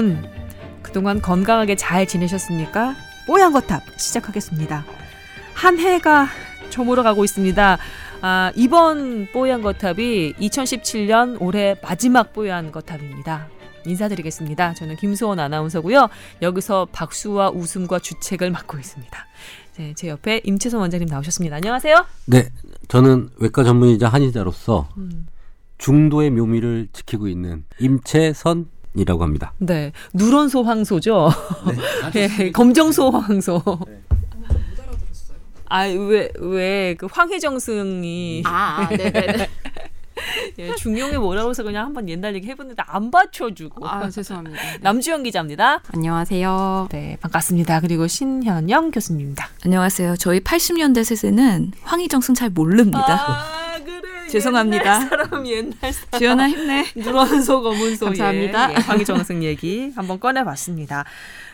여러분 그동안 건강하게 잘 지내셨습니까? 뽀얀거탑 시작하겠습니다. 한 해가 저물어 가고 있습니다. 아, 이번 뽀얀거탑이 2017년 올해 마지막 뽀얀거탑입니다. 인사드리겠습니다. 저는 김수원 아나운서고요. 여기서 박수와 웃음과 주책을 맡고 있습니다. 네, 제 옆에 임채선 원장님 나오셨습니다. 안녕하세요. 네, 저는 외과 전문의자 한의자로서 음. 중도의 묘미를 지키고 있는 임채선 이라고 합니다. 네, 누런 소 황소죠. 네, 검정 소 황소. 아, 왜, 왜, 그 황희정승이 아, 아 네네네. 예, 중용이 뭐라고 해서 그냥 한번 옛날 얘기 해봤는데 안 받쳐주고. 아, 죄송합니다. 남주영 기자입니다. 안녕하세요. 네, 반갑습니다. 그리고 신현영 교수님입니다. 안녕하세요. 저희 80년대 세대는 황희정승 잘 모릅니다. 아, 그래. 죄송합니다. 옛날 사람, 옛날 사람. 주연아 힘내. 누런 소 검은 소 감사합니다. 예, 예, 황희정승 얘기 한번 꺼내봤습니다.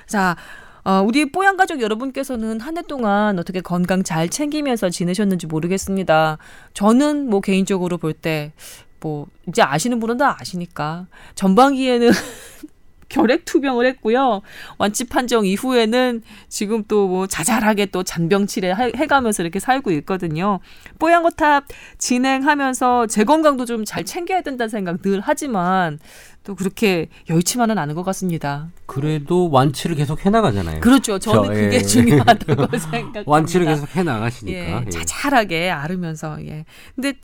자, 어, 우리 뽀얀 가족 여러분께서는 한 해 동안 어떻게 건강 잘 챙기면서 지내셨는지 모르겠습니다. 저는 뭐 개인적으로 볼 때 뭐 이제 아시는 분은 다 아시니까 전반기에는 결핵 투병을 했고요. 완치 판정 이후에는 지금 또 뭐 자잘하게 또 잔병 치레 해- 해가면서 이렇게 살고 있거든요. 뽀얀거탑 진행하면서 제 건강도 좀 잘 챙겨야 된다는 생각 늘 하지만 또 그렇게 여의치만은 않은 것 같습니다. 그래도 완치를 계속 해나가잖아요. 그렇죠. 저는 저, 그게 예. 중요하다고 생각합니다. 완치를 계속 해나가시니까. 예, 예. 자잘하게 앓으면서 예. 근데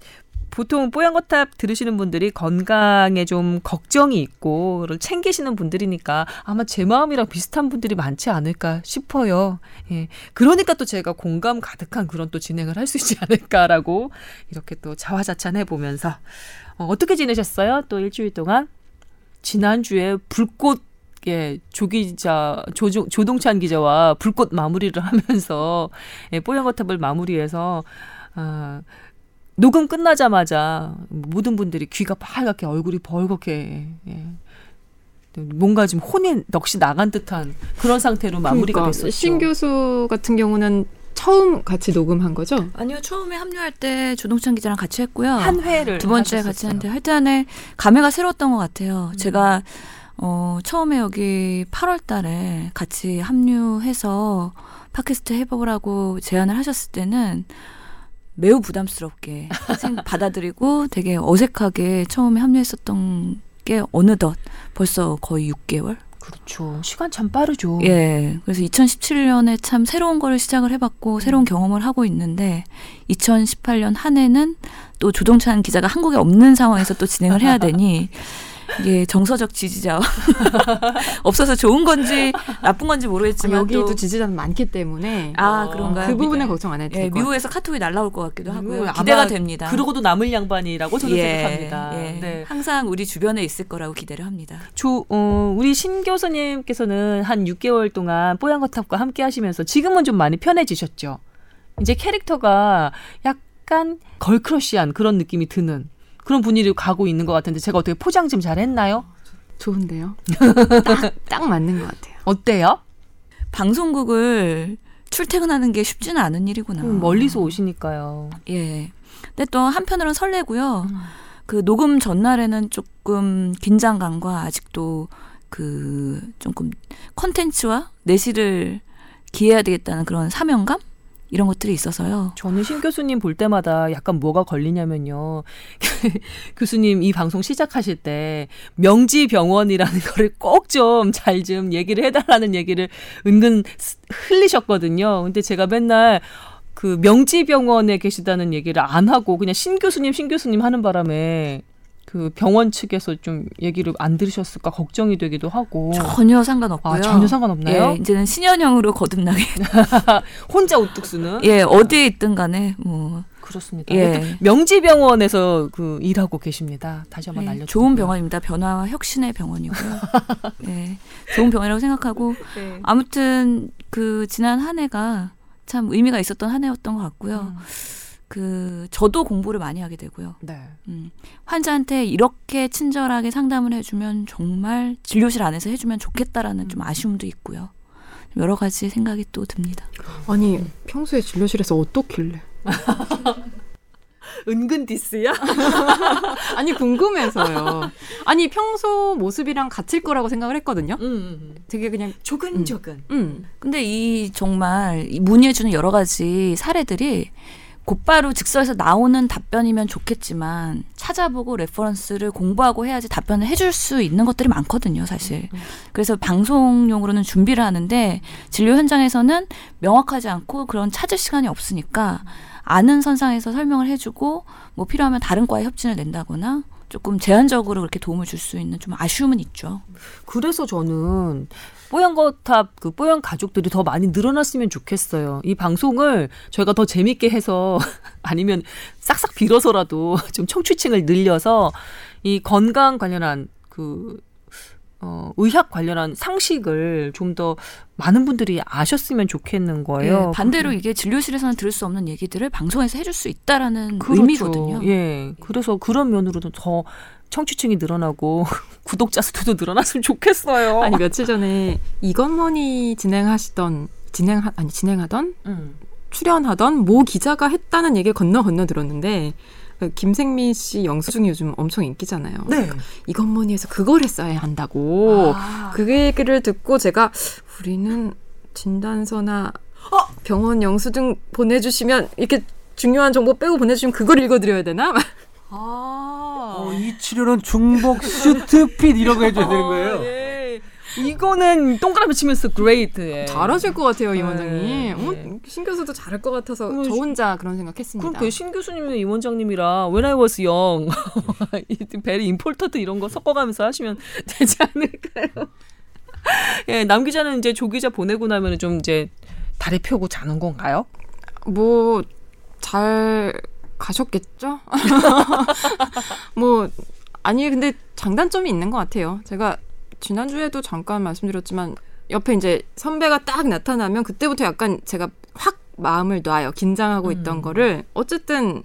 보통 뽀얀거탑 들으시는 분들이 건강에 좀 걱정이 있고 그걸 챙기시는 분들이니까 아마 제 마음이랑 비슷한 분들이 많지 않을까 싶어요. 예. 그러니까 또 제가 공감 가득한 그런 또 진행을 할 수 있지 않을까라고 이렇게 또 자화자찬해 보면서 어, 어떻게 지내셨어요? 또 일주일 동안 지난주에 불꽃 예, 조 기자, 조, 조동찬 기자와 불꽃 마무리를 하면서, 예, 뽀얀거탑을 마무리해서, 아, 녹음 끝나자마자 모든 분들이 귀가 빨갛게 얼굴이 벌겋게, 예. 뭔가 좀 혼이 넋이 나간 듯한 그런 상태로 마무리가 그러니까 됐었죠. 신 교수 같은 경우는 처음 같이 녹음한 거죠? 아니요, 처음에 합류할 때 조동찬 기자랑 같이 했고요. 한 회를 두 번째 하셨었어요. 같이 했는데 하여튼에 감회가 새로웠던 것 같아요. 제가 어, 처음에 여기 8월 달에 같이 합류해서 팟캐스트 해보라고 제안을 하셨을 때는 매우 부담스럽게 생- 받아들이고 되게 어색하게 처음에 합류했었던 게 어느덧 벌써 거의 6개월? 그렇죠. 시간 참 빠르죠. 예. 그래서 2017년에 참 새로운 거를 시작을 해봤고 새로운 경험을 하고 있는데 2018년 한 해는 또 조동찬 기자가 한국에 없는 상황에서 또 진행을 해야 되니 이게 정서적 지지자 없어서 좋은 건지 나쁜 건지 모르겠지만 여기도 또 지지자는 많기 때문에 아 어, 그런가요? 그 부분에 미- 걱정 안 해도 예, 미국에서 카톡이 날라올 것 같기도 하고요. 기대가 됩니다. 그러고도 남을 양반이라고 저는 생각합니다. 예. 네. 항상 우리 주변에 있을 거라고 기대를 합니다. 조, 어, 우리 신 교수님께서는 한 6개월 동안 뽀얀거탑과 함께 하시면서 지금은 좀 많이 편해지셨죠. 이제 캐릭터가 약간 걸크러쉬한 그런 느낌이 드는 그런 분위기로 가고 있는 것 같은데 제가 어떻게 포장 좀 잘 했나요? 좋은데요? 딱, 딱 맞는 것 같아요. 어때요? 방송국을 출퇴근하는 게 쉽지는 않은 일이구나. 음, 멀리서 오시니까요. 예. 근데 또 한편으로는 설레고요. 그 녹음 전날에는 조금 긴장감과 아직도 그 조금 컨텐츠와 내실을 기해야 되겠다는 그런 사명감 이런 것들이 있어서요. 저는 신 교수님 볼 때마다 약간 뭐가 걸리냐면요. 교수님 이 방송 시작하실 때 명지병원이라는 거를 꼭 좀 잘좀 얘기를 해달라는 얘기를 은근 스- 흘리셨거든요. 근데 제가 맨날 그 명지병원에 계시다는 얘기를 안 하고 그냥 신 교수님 신 교수님 하는 바람에 그 병원 측에서 좀 얘기를 안 들으셨을까 걱정이 되기도 하고. 전혀 상관없고요. 아, 전혀 상관없나요? 예, 이제는 신현영으로 거듭나게. 혼자 우뚝 쓰는? 예, 어디에 있든 간에 뭐 그렇습니다. 예. 또 명지병원에서 그 일하고 계십니다. 다시 한번 예, 알려드리고요. 좋은 병원입니다. 변화와 혁신의 병원이고요. 예, 좋은 병원이라고 생각하고 네. 아무튼 그 지난 한 해가 참 의미가 있었던 한 해였던 것 같고요. 음. 그 저도 공부를 많이 하게 되고요. 네. 음, 환자한테 이렇게 친절하게 상담을 해주면 정말 진료실 안에서 해주면 좋겠다라는 좀 아쉬움도 있고요. 여러 가지 생각이 또 듭니다. 아니 평소에 진료실에서 어떻길래? 은근 디스야? 아니 궁금해서요. 아니 평소 모습이랑 같을 거라고 생각을 했거든요. 음, 음. 되게 그냥 조근조근. 음. 근데 이 정말 이 문의해주는 여러 가지 사례들이 곧바로 즉석에서 나오는 답변이면 좋겠지만 찾아보고 reference를 공부하고 해야지 답변을 해줄 수 있는 것들이 많거든요, 사실. 그래서 방송용으로는 준비를 하는데 진료 현장에서는 명확하지 않고 그런 찾을 시간이 없으니까 아는 선상에서 설명을 해주고 뭐 필요하면 다른 과에 협진을 낸다거나 조금 제한적으로 그렇게 도움을 줄 수 있는 좀 아쉬움은 있죠. 그래서 저는 뽀얀 거탑 그 뽀얀 가족들이 더 많이 늘어났으면 좋겠어요. 이 방송을 저희가 더 재밌게 해서 아니면 싹싹 빌어서라도 좀 청취층을 늘려서 이 건강 관련한 그 어, 의학 관련한 상식을 좀 더 많은 분들이 아셨으면 좋겠는 거예요. 예, 반대로 이게 진료실에서는 들을 수 없는 얘기들을 방송에서 해줄 수 있다라는 그렇죠. 의미거든요. 예. 그래서 그런 면으로도 더 청취층이 늘어나고 구독자 수도 늘어났으면 좋겠어요. 아니 며칠 전에 이건머니 진행하시던 진행 아니 진행하던 음. 출연하던 모 기자가 했다는 얘기 건너 건너 들었는데 그 김생민 씨 영수증이 요즘 엄청 인기잖아요. 네. 이건머니에서 그걸 했어야 한다고 아. 그 얘기를 듣고 제가 우리는 진단서나 병원 영수증 보내주시면 이렇게 중요한 정보 빼고 보내주시면 그걸 읽어드려야 되나? 아. 어, 이 치료는 중복 슈트핏 이런 거 해줘야 되는 거예요. 아, 예. 이거는 동그라미 치면서 great. 예. 잘하실 것 같아요, 이 네, 원장님. 네. 어, 신 교수도 잘할 것 같아서 음, 저 혼자 그런 생각했습니다. 그럼 그신 교수님이나 이 원장님이랑 When I was young, 베리 임폴터드 이런 거 섞어가면서 하시면 되지 않을까요? 예, 남 기자는 이제 조 기자 보내고 나면 좀 이제 다리 펴고 자는 건가요? 뭐 잘 가셨겠죠? 뭐 아니 근데 장단점이 있는 것 같아요. 제가 지난주에도 잠깐 말씀드렸지만 옆에 이제 선배가 딱 나타나면 그때부터 약간 제가 확 마음을 놔요. 긴장하고 있던 음. 거를 어쨌든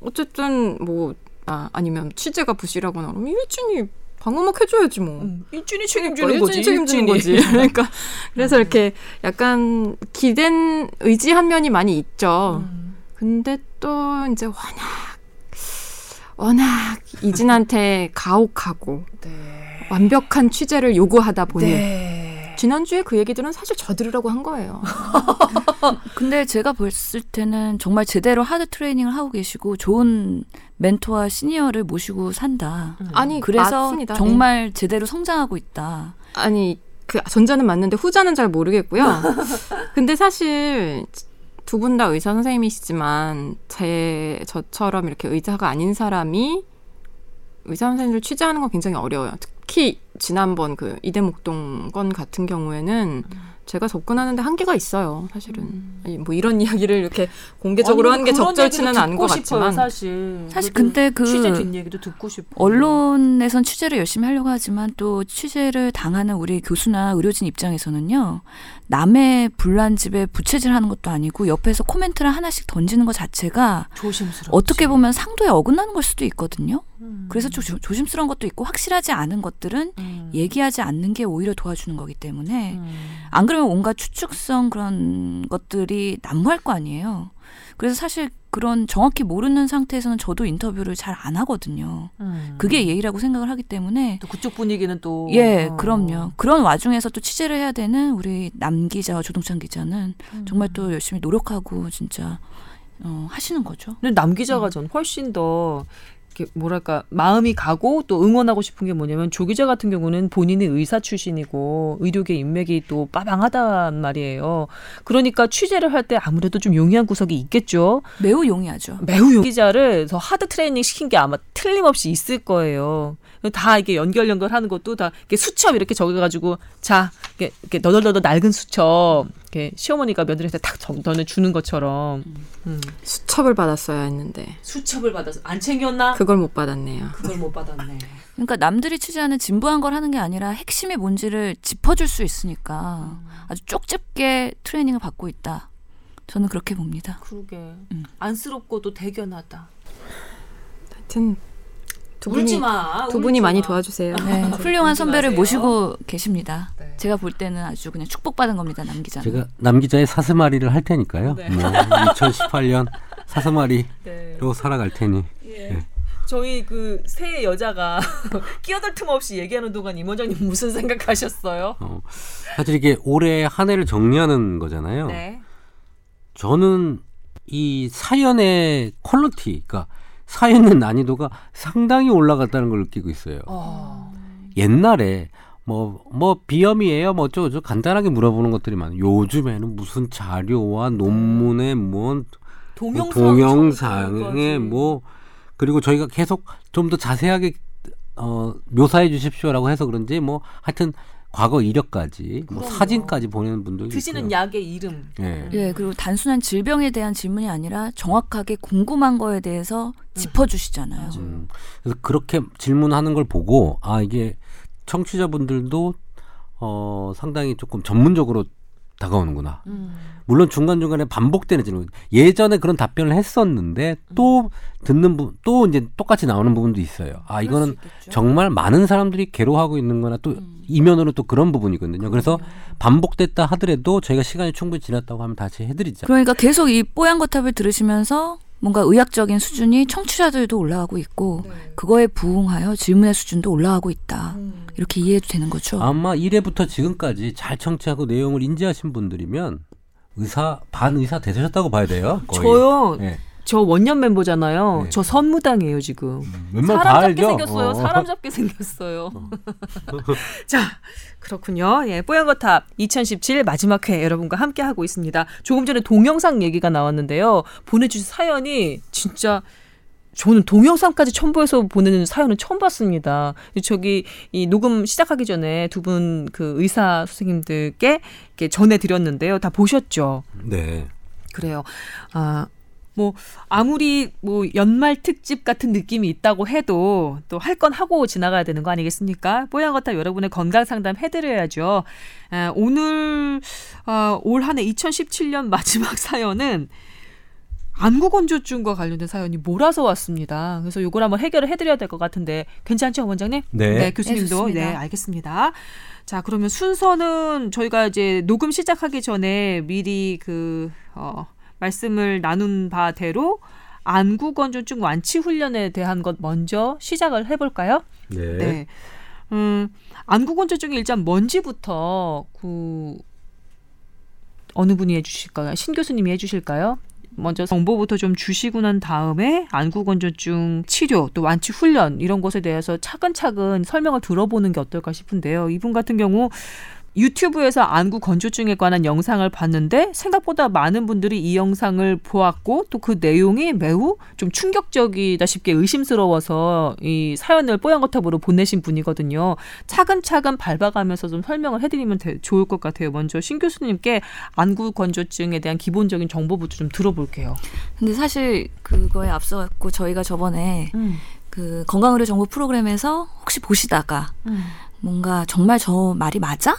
어쨌든 뭐 아, 아니면 취재가 부실하거나 그러면 일진이 방어막 해줘야지 뭐. 음, 일준이 책임지는 그러니까 거지. 일진이 책임지는 거지. 일진이. 그러니까 그래서 이렇게 약간 기댄 의지한 면이 많이 있죠. 음. 근데 또 이제 워낙 워낙 이진한테 가혹하고 네. 완벽한 취재를 요구하다 보니 네. 지난주에 그 얘기들은 사실 저 들으라고 한 거예요. 근데 제가 봤을 때는 정말 제대로 하드 트레이닝을 하고 계시고 좋은 멘토와 시니어를 모시고 산다. 아니 그래서 맞습니다. 네. 정말 제대로 성장하고 있다. 아니 그 전자는 맞는데 후자는 잘 모르겠고요. 근데 사실 두 분 다 의사 선생님이시지만 제 저처럼 이렇게 의사가 아닌 사람이 의사 선생님을 취재하는 건 굉장히 어려워요. 특히 지난번 그 이대목동 건 같은 경우에는 제가 접근하는데 한계가 있어요. 사실은 아니, 뭐 이런 이야기를 이렇게 공개적으로 하는 게 적절치는 않은 것 같지만 사실 사실 근데 그 취재 뒷얘기도 듣고 싶어. 언론에선 취재를 열심히 하려고 하지만 또 취재를 당하는 우리 교수나 의료진 입장에서는요. 남의 불난 집에 부채질하는 것도 아니고 옆에서 코멘트를 하나씩 던지는 것 자체가 조심스럽지. 어떻게 보면 상도에 어긋나는 걸 수도 있거든요. 음. 그래서 조, 조심스러운 것도 있고 확실하지 않은 것들은 음. 얘기하지 않는 게 오히려 도와주는 거기 때문에 음. 안 그러면 온갖 추측성 그런 것들이 난무할 거 아니에요. 그래서 사실 그런 정확히 모르는 상태에서는 저도 인터뷰를 잘 안 하거든요. 음. 그게 예의라고 생각을 하기 때문에 또 그쪽 분위기는 또 예, 어. 그럼요. 그런 와중에서 또 취재를 해야 되는 우리 남 기자와 조동찬 기자는 음. 정말 또 열심히 노력하고 진짜 어, 하시는 거죠. 근데 남 기자가 전 훨씬 더 뭐랄까 마음이 가고 또 응원하고 싶은 게 뭐냐면 조 기자 같은 경우는 본인이 의사 출신이고 의료계 인맥이 또 빠방하단 말이에요. 그러니까 취재를 할 때 아무래도 좀 용이한 구석이 있겠죠. 매우 용이하죠. 매우 용 기자를 더 하드 트레이닝 시킨 게 아마 틀림없이 있을 거예요. 다 이게 연결 연결하는 것도 다 이렇게 수첩 이렇게 적어가지고 자 이렇게, 이렇게 너덜너덜 낡은 수첩 이렇게 시어머니가 며느리한테 탁 전해 주는 것처럼 음. 수첩을 받았어야 했는데 수첩을 받아서 안 챙겼나? 그걸 못 받았네요. 그걸 못 받았네. 그러니까 남들이 취재하는 진부한 걸 하는 게 아니라 핵심이 뭔지를 짚어줄 수 있으니까 아주 쪽집게 트레이닝을 받고 있다. 저는 그렇게 봅니다. 그러게 음. 안쓰럽고도 대견하다. 하여튼 두 분이 마. 두 분이 많이 마. 도와주세요. 네, 훌륭한 울지 선배를 마세요. 모시고 계십니다. 네. 제가 볼 때는 아주 그냥 축복받은 겁니다, 남 기자는. 제가 남 기자의 사스마리를 할 테니까요. 네. 뭐 2018년 사스마리로 네. 살아갈 테니 예. 저희 그새 여자가 끼어들 틈 없이 얘기하는 동안 임 원장님 무슨 생각하셨어요? 어, 사실 이게 올해 한 해를 정리하는 거잖아요. 네. 저는 이 사연의 quality, 그러니까 사연의 난이도가 상당히 올라갔다는 걸 느끼고 있어요. 어. 옛날에 뭐, 뭐, 비염이에요? 뭐, 어쩌고저쩌고 간단하게 물어보는 것들이 많아요. 요즘에는 무슨 자료와 논문에 뭐, 동영상 동영상에 뭐, 그리고 저희가 계속 좀 더 자세하게, 어, 묘사해 주십시오라고 해서 그런지 뭐, 하여튼, 과거 이력까지, 뭐. 사진까지 보내는 분들도 드시는 있고요. 약의 이름. 예. 예, 그리고 단순한 질병에 대한 질문이 아니라 정확하게 궁금한 거에 대해서 짚어주시잖아요. 음, 그래서 그렇게 질문하는 걸 보고 아 이게 청취자분들도 어 상당히 조금 전문적으로 다가오는구나. 음. 물론 중간 중간에 반복되는 질문. 예전에 그런 답변을 했었는데 또 듣는 부, 또 이제 똑같이 나오는 부분도 있어요. 아 이거는 정말 많은 사람들이 괴로워하고 있는 거나 또 이면으로 또 그런 부분이거든요. 그래서 반복됐다 하더라도 저희가 시간이 충분히 지났다고 하면 다시 해드리자. 그러니까 계속 이 뽀얀 거탑을 들으시면서 뭔가 의학적인 수준이 청취자들도 올라가고 있고 네. 그거에 부응하여 질문의 수준도 올라가고 있다. 음. 이렇게 이해해도 되는 거죠. 아마 1회부터 지금까지 잘 청취하고 내용을 인지하신 분들이면 의사 반 의사 되셨다고 봐야 돼요. 거의. 저요. 예. 저 원년 멤버잖아요. 네. 저 선무당이에요 지금. 다 사람 잡게 알죠. 생겼어요. 어. 사람 잡게 생겼어요. 자, 그렇군요. 예, 뽀얀 거탑 2017 마지막 회 여러분과 함께 하고 있습니다. 조금 전에 동영상 얘기가 나왔는데요. 보내주신 사연이 진짜 저는 동영상까지 첨부해서 보내는 사연은 처음 봤습니다. 저기 이 녹음 시작하기 전에 두 분 그 의사 선생님들께 전해드렸는데요. 다 보셨죠? 네. 그래요. 아, 뭐 아무리 뭐 연말 특집 같은 느낌이 있다고 해도 또 할 건 하고 지나가야 되는 거 아니겠습니까? 뽀얀 거탑 여러분의 건강 상담 해드려야죠. 아, 오늘 아, 올 한해 2017년 마지막 사연은 안구 건조증과 관련된 사연이 몰아서 왔습니다. 그래서 요걸 한번 해결을 해드려야 될 것 같은데 괜찮죠, 원장님? 네. 교수님도 좋습니다. 네, 알겠습니다. 자, 그러면 순서는 저희가 이제 녹음 시작하기 전에 미리 그 어, 말씀을 나눈 바대로 안구 건조증 완치 훈련에 대한 것 먼저 시작을 해볼까요? 네. 네. 음, 안구 건조증이 일단 뭔지부터 그 어느 분이 해주실까요? 신 교수님이 해주실까요? 먼저 정보부터 좀 주시고 난 다음에 안구 건조증 치료 또 완치 훈련 이런 것에 대해서 차근차근 설명을 들어보는 게 어떨까 싶은데요. 이분 같은 경우 유튜브에서 안구 건조증에 관한 영상을 봤는데 생각보다 많은 분들이 이 영상을 보았고 또 그 내용이 매우 좀 충격적이다 싶게 의심스러워서 이 사연을 뽀얀 거탑으로 보내신 분이거든요. 차근차근 밟아가면서 좀 설명을 해드리면 되- 좋을 것 같아요. 먼저 신 교수님께 안구 건조증에 대한 기본적인 정보부터 좀 들어볼게요. 근데 사실 그거에 앞서갖고 저희가 저번에 그 건강의료 정보 프로그램에서 혹시 보시다가 뭔가 정말 저 말이 맞아?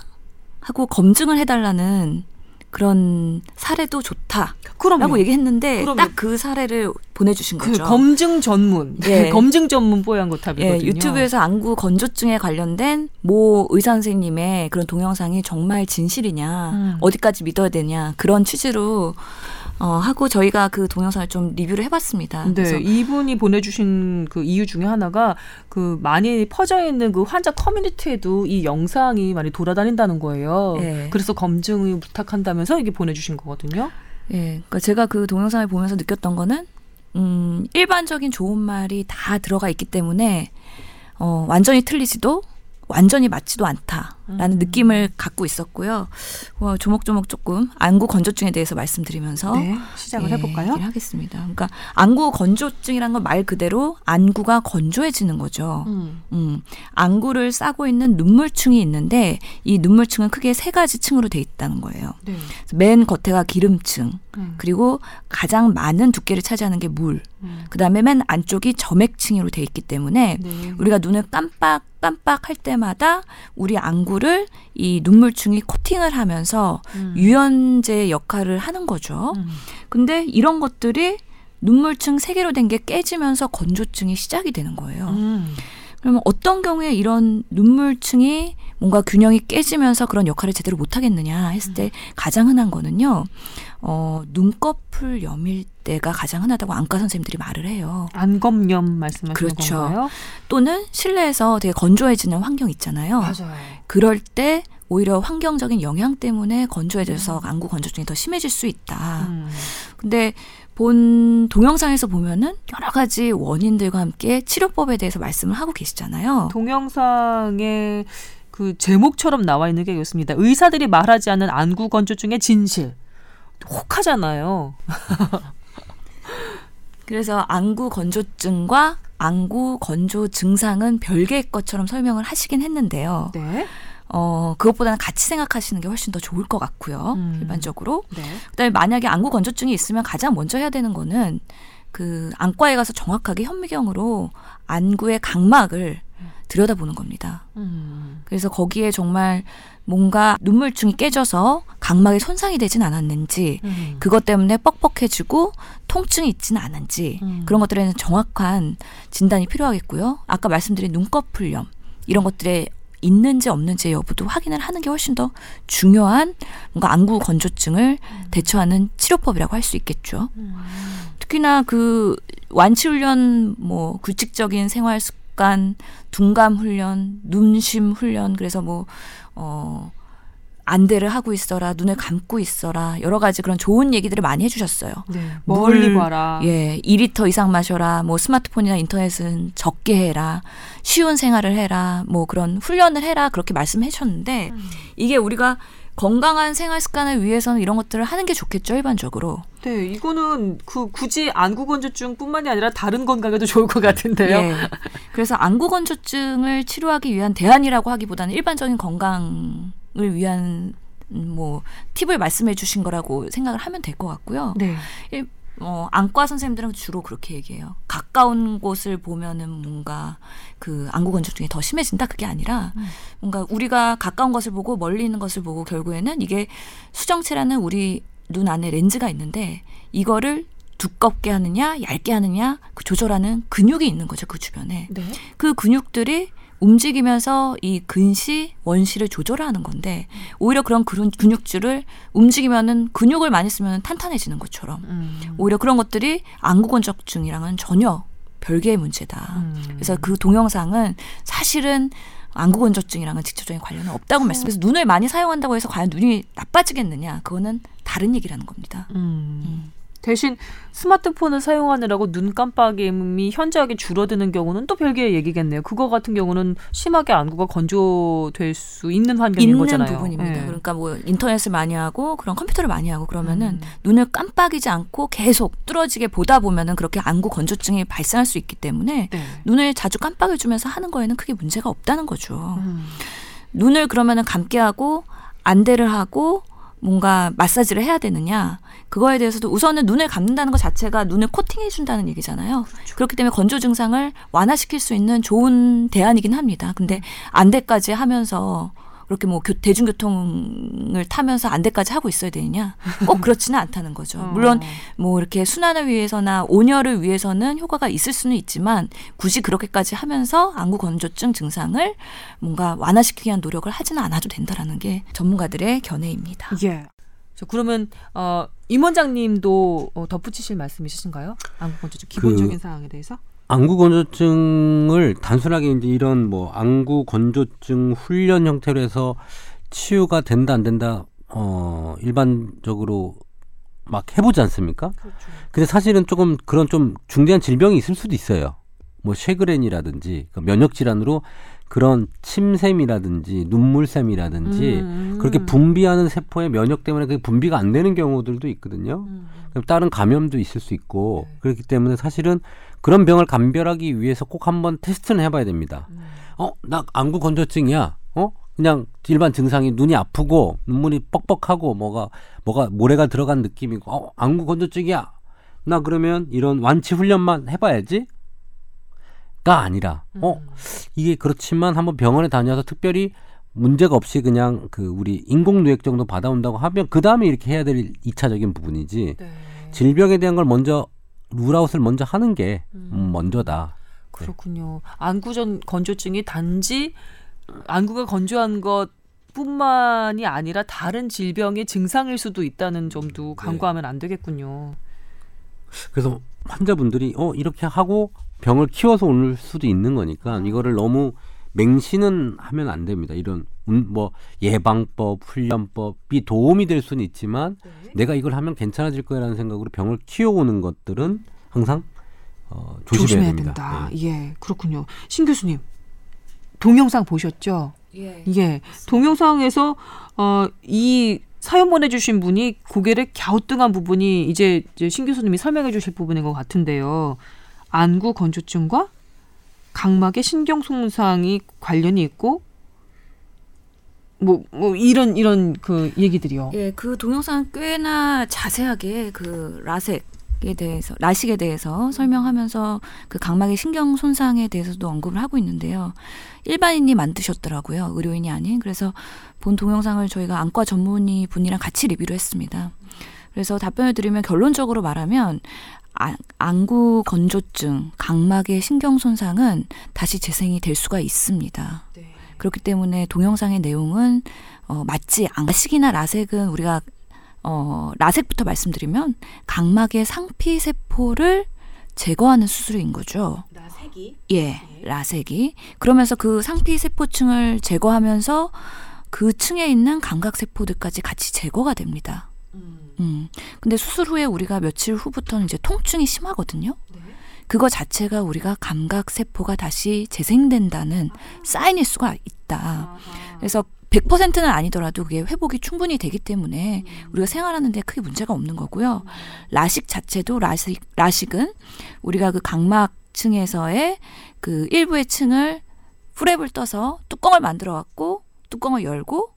하고 검증을 해달라는 그런 사례도 좋다 라고 그럼요. 얘기했는데. 딱 그 사례를 보내주신 그 거죠. 검증 전문, 예. 검증 전문 뽀얀 거탑이거든요. 예, 유튜브에서 안구 건조증에 관련된 모 의사 선생님의 그런 동영상이 정말 진실이냐, 음. 어디까지 믿어야 되냐 그런 취지로 어, 하고 저희가 그 동영상을 좀 리뷰를 해봤습니다. 네, 그래서 이분이 보내주신 그 이유 중에 하나가 그 많이 퍼져 있는 그 환자 커뮤니티에도 이 영상이 많이 돌아다닌다는 거예요. 예. 그래서 검증을 부탁한다면서 이게 보내주신 거거든요. 예, 그러니까 제가 그 동영상을 보면서 느꼈던 거는 음, 일반적인 좋은 말이 다 들어가 있기 때문에 어, 완전히 틀리지도 완전히 맞지도 않다라는 음. 느낌을 갖고 있었고요. 어, 조목조목 조금 안구 건조증에 대해서 말씀드리면서 네, 시작을 예, 해볼까요? 하겠습니다. 그러니까 안구 건조증이란 건 말 그대로 안구가 건조해지는 거죠. 음. 음, 안구를 싸고 있는 눈물층이 있는데 이 눈물층은 크게 세 가지 층으로 돼 있다는 거예요. 네. 맨 겉에가 기름층, 음. 그리고 가장 많은 두께를 차지하는 게 물. 음. 그다음에 맨 안쪽이 점액층으로 돼 있기 때문에 네. 우리가 눈을 깜빡 깜빡 할 때마다 우리 안구를 이 눈물층이 코팅을 하면서 음. 유연제 역할을 하는 거죠. 음. 근데 이런 것들이 눈물층 세 개로 된 게 깨지면서 건조증이 시작이 되는 거예요. 음. 그러면 어떤 경우에 이런 눈물층이 뭔가 균형이 깨지면서 그런 역할을 제대로 못 하겠느냐 했을 때 가장 흔한 거는요. 어, 눈꺼풀 염일 때가 가장 흔하다고 안과 선생님들이 말을 해요. 안검염 말씀하시는 그렇죠. 건가요? 또는 실내에서 되게 건조해지는 환경 있잖아요. 맞아요. 그럴 때 오히려 환경적인 영향 때문에 건조해져서 안구 건조증이 더 심해질 수 있다. 음. 근데 본 동영상에서 보면은 여러 가지 원인들과 함께 치료법에 대해서 말씀을 하고 계시잖아요. 동영상에 그 제목처럼 나와 있는 게 이렇습니다. 의사들이 말하지 않는 안구 건조증의 진실. 혹하잖아요. 그래서 안구 건조증과 안구 건조 증상은 별개의 것처럼 설명을 하시긴 했는데요. 네. 어, 그것보다는 같이 생각하시는 게 훨씬 더 좋을 것 같고요. 음. 일반적으로. 네. 그다음에 만약에 안구 건조증이 있으면 가장 먼저 해야 되는 거는 그 안과에 가서 정확하게 현미경으로 안구의 각막을 들여다보는 겁니다. 음. 그래서 거기에 정말 뭔가 눈물중이 깨져서 각막에 손상이 되진 않았는지 음. 그것 때문에 뻑뻑해지고 통증이 있지는 않은지 음. 그런 것들에는 정확한 진단이 필요하겠고요. 아까 말씀드린 눈꺼풀염 이런 것들에 있는지 없는지 여부도 확인을 하는 게 훨씬 더 중요한 뭔가 안구 건조증을 대처하는 치료법이라고 할 수 있겠죠. 특히나 그 완치 훈련 뭐 규칙적인 생활 습관, 둔감 훈련, 눈심 훈련 그래서 뭐 어 안대를 하고 있어라, 눈을 감고 있어라 여러 가지 그런 좋은 얘기들을 많이 해주셨어요. 네. 멀리 물, 봐라. 예, 2리터 이상 마셔라. 뭐 스마트폰이나 인터넷은 적게 해라. 쉬운 생활을 해라. 뭐 그런 훈련을 해라. 그렇게 말씀해 주셨는데 이게 우리가 건강한 생활 습관을 위해서는 이런 것들을 하는 게 좋겠죠, 일반적으로. 네, 이거는 그 굳이 안구 건조증뿐만이 아니라 다른 건강에도 좋을 것 같은데요. 예. 그래서 안구 건조증을 치료하기 위한 대안이라고 하기보다는 일반적인 건강을 위한 음, 뭐 팁을 말씀해 주신 거라고 생각을 하면 될 것 같고요. 네. 일- 어, 안과 선생님들은 주로 그렇게 얘기해요. 가까운 곳을 보면은 뭔가 그 안구 건조증이 더 심해진다 그게 아니라 뭔가 우리가 가까운 것을 보고 멀리 있는 것을 보고 결국에는 이게 수정체라는 우리 눈 안에 렌즈가 있는데 이거를 두껍게 하느냐 얇게 하느냐 그 조절하는 근육이 있는 거죠 그 주변에 네. 그 근육들이 움직이면서 이 근시 원시를 조절하는 건데 오히려 그런 그런 근육줄을 움직이면은 근육을 많이 쓰면 탄탄해지는 것처럼 음. 오히려 그런 것들이 안구 건조증이랑은 전혀 별개의 문제다. 음. 그래서 그 동영상은 사실은 안구 건조증이랑은 직접적인 관련은 없다고 말씀해서 눈을 많이 사용한다고 해서 과연 눈이 나빠지겠느냐? 그거는 다른 얘기라는 겁니다. 음. 대신 스마트폰을 사용하느라고 눈 깜빡임이 현저하게 줄어드는 경우는 또 별개의 얘기겠네요. 그거 같은 경우는 심하게 안구가 건조될 수 있는 환경인 있는 거잖아요. 부분입니다. 예. 그러니까 뭐 인터넷을 많이 하고 그런 컴퓨터를 많이 하고 그러면은 음. 눈을 깜빡이지 않고 계속 뚫어지게 보다 보면은 그렇게 안구 건조증이 발생할 수 있기 때문에 네. 눈을 자주 깜빡여 주면서 하는 거에는 크게 문제가 없다는 거죠. 음. 눈을 그러면은 감게 하고 안대를 하고 뭔가 마사지를 해야 되느냐 그거에 대해서도 우선은 눈을 감는다는 것 자체가 눈을 코팅해 준다는 얘기잖아요. 그렇기 때문에 건조 증상을 완화시킬 수 있는 좋은 대안이긴 합니다. 근데 안대까지 하면서 그렇게 뭐 교- 대중교통을 타면서 안대까지 하고 있어야 되느냐? 꼭 그렇지는 않다는 거죠. 물론 뭐 이렇게 순환을 위해서나 온열을 위해서는 효과가 있을 수는 있지만 굳이 그렇게까지 하면서 안구 건조증 증상을 뭔가 완화시키기 위한 노력을 하지는 않아도 된다라는 게 전문가들의 견해입니다. 예. 자, 그러면 어, 임 원장님도 어, 덧붙이실 말씀 있으신가요? 안구 건조증 기본적인 사항에 대해서? 안구 건조증을 단순하게 이제 이런 뭐 안구 건조증 훈련 형태로 해서 치유가 된다 안 된다 어 일반적으로 막 해보지 않습니까? 그렇죠. 근데 사실은 조금 그런 좀 중대한 질병이 있을 수도 있어요. 뭐 쉐그렌이라든지 그 면역 질환으로 그런 침샘이라든지 눈물샘이라든지 음. 그렇게 분비하는 세포의 면역 때문에 그게 분비가 안 되는 경우들도 있거든요. 음. 그럼 다른 감염도 있을 수 있고 그렇기 때문에 사실은 그런 병을 감별하기 위해서 꼭 한번 테스트는 해봐야 됩니다. 음. 어, 나 안구 건조증이야. 어? 그냥 일반 증상이 눈이 아프고 눈물이 뻑뻑하고 뭐가 뭐가 모래가 들어간 느낌이고 어, 안구 건조증이야. 나 그러면 이런 완치 훈련만 해봐야지. 가 아니라 어 이게 그렇지만 한번 병원에 다녀서 특별히 문제가 없이 그냥 그 우리 인공누액 정도 받아온다고 하면 그 다음에 이렇게 해야 될 이차적인 부분이지 네. 질병에 대한 걸 먼저 룰아웃을 먼저 하는 게 음, 먼저다. 그렇군요. 안구전 건조증이 단지 안구가 건조한 것 뿐만이 아니라 다른 질병의 증상일 수도 있다는 점도 간과하면 안 되겠군요. 그래서 환자분들이 어 이렇게 하고 병을 키워서 올 수도 있는 거니까 이거를 너무 맹신은 하면 안 됩니다. 이런 음, 뭐 예방법, 훈련법이 도움이 될 수는 있지만 내가 이걸 하면 괜찮아질 거라는 생각으로 병을 키워오는 것들은 항상 어, 조심해야, 조심해야 됩니다. 된다. 예. 예, 그렇군요. 신 교수님 동영상 보셨죠? 예. 예, 동영상에서 어, 이 사연 보내주신 분이 고개를 갸우뚱한 부분이 이제, 이제 신 교수님이 설명해 주실 부분인 것 같은데요. 안구 건조증과 각막의 신경 손상이 관련이 있고 뭐, 뭐 이런 이런 그 얘기들이요. 예, 그 동영상 꽤나 자세하게 그 라섹 에 대해서 라식에 대해서 설명하면서 그 각막의 신경 손상에 대해서도 언급을 하고 있는데요. 일반인이 만드셨더라고요. 의료인이 아닌. 그래서 본 동영상을 저희가 안과 전문의 분이랑 같이 리뷰를 했습니다. 그래서 답변을 드리면 결론적으로 말하면 아, 안구 건조증, 각막의 신경 손상은 다시 재생이 될 수가 있습니다. 그렇기 때문에 동영상의 내용은 어, 맞지 않식이나 라섹은 우리가 어, 라섹부터 말씀드리면 각막의 상피 세포를 제거하는 수술인 거죠. 라색이 예, 라섹이 그러면서 그 상피 세포층을 제거하면서 그 층에 있는 감각 세포들까지 같이 제거가 됩니다. 음. 근데 수술 후에 우리가 며칠 후부터는 이제 통증이 심하거든요. 그거 자체가 우리가 감각 세포가 다시 재생된다는 사인일 수가 있다. 그래서 100%는 아니더라도 그게 회복이 충분히 되기 때문에 우리가 생활하는데 크게 문제가 없는 거고요. 라식 자체도 라식, 라식은 우리가 그 각막층에서의 그 일부의 층을 프랩을 떠서 뚜껑을 만들어 갖고 뚜껑을 열고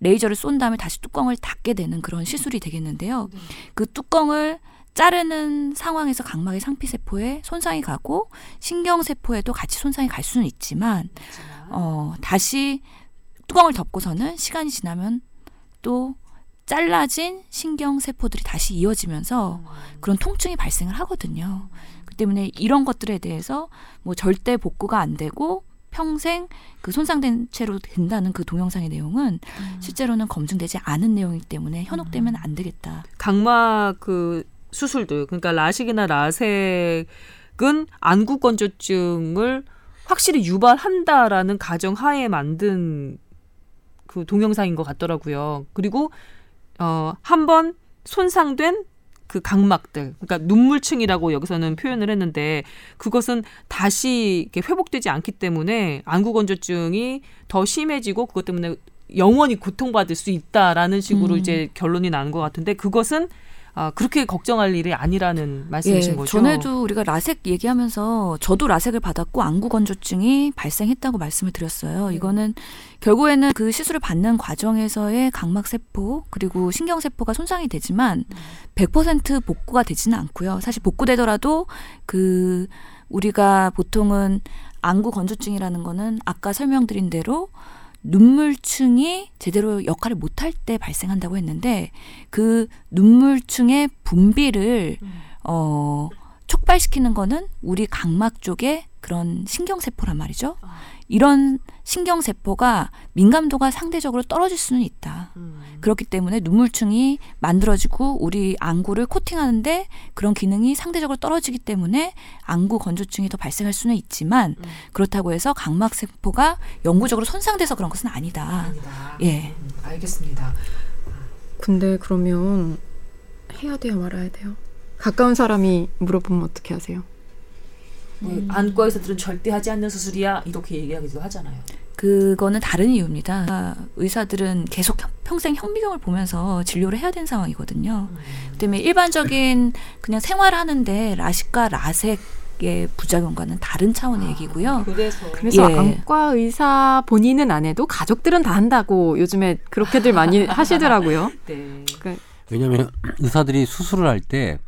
레이저를 쏜 다음에 다시 뚜껑을 닫게 되는 그런 시술이 되겠는데요. 그 뚜껑을 자르는 상황에서 각막의 상피세포에 손상이 가고 신경세포에도 같이 손상이 갈 수는 있지만, 어, 다시 뚜껑을 덮고서는 시간이 지나면 또 잘라진 신경세포들이 다시 이어지면서 그런 통증이 발생을 하거든요. 그 때문에 이런 것들에 대해서 뭐 절대 복구가 안 되고 평생 그 손상된 채로 된다는 그 동영상의 내용은 실제로는 검증되지 않은 내용이기 때문에 현혹되면 안 되겠다. 각막 그 수술들 그러니까 라식이나 라섹은 안구 건조증을 확실히 유발한다라는 가정 하에 만든 그 동영상인 것 같더라고요. 그리고 어 한 번 손상된 그 각막들, 그러니까 눈물층이라고 여기서는 표현을 했는데 그것은 다시 이렇게 회복되지 않기 때문에 안구 건조증이 더 심해지고 그것 때문에 영원히 고통받을 수 있다라는 식으로 음. 이제 결론이 나는 것 같은데 그것은 아, 그렇게 걱정할 일이 아니라는 말씀이신 예, 거죠. 전에도 우리가 라섹 얘기하면서 저도 라섹을 받았고 안구 건조증이 발생했다고 말씀을 드렸어요. 이거는 결국에는 그 시술을 받는 과정에서의 각막 세포 그리고 신경 세포가 손상이 되지만 100% 복구가 되지는 않고요. 사실 복구되더라도 그 우리가 보통은 안구 건조증이라는 거는 아까 설명드린 대로 눈물층이 제대로 역할을 못할 때 발생한다고 했는데 그 눈물층의 분비를 어 촉발시키는 거는 우리 각막 쪽에 그런 신경세포란 말이죠. 이런 신경세포가 민감도가 상대적으로 떨어질 수는 있다. 음. 그렇기 때문에 눈물층이 만들어지고 우리 안구를 코팅하는데 그런 기능이 상대적으로 떨어지기 때문에 안구 건조증이 더 발생할 수는 있지만 그렇다고 해서 각막 세포가 영구적으로 손상돼서 그런 것은 아니다. 아니다. 예. 음, 알겠습니다. 근데 그러면 해야 돼요, 말아야 돼요? 가까운 사람이 물어보면 어떻게 하세요? 뭐 안과 의사들은 절대 하지 않는 수술이야 이렇게 얘기하기도 하잖아요. 그거는 다른 이유입니다. 의사들은 계속 형- 평생 현미경을 보면서 진료를 해야 되는 상황이거든요. 그 때문에 일반적인 그냥 생활하는데 라식과 라섹 의 부작용과는 다른 차원의 얘기고요. 그래서 그래서 예. 안과 의사 본인은 안 해도 가족들은 다 한다고 요즘에 그렇게들 많이 하시더라고요. 네. 왜냐하면 의사들이 수술을 할 때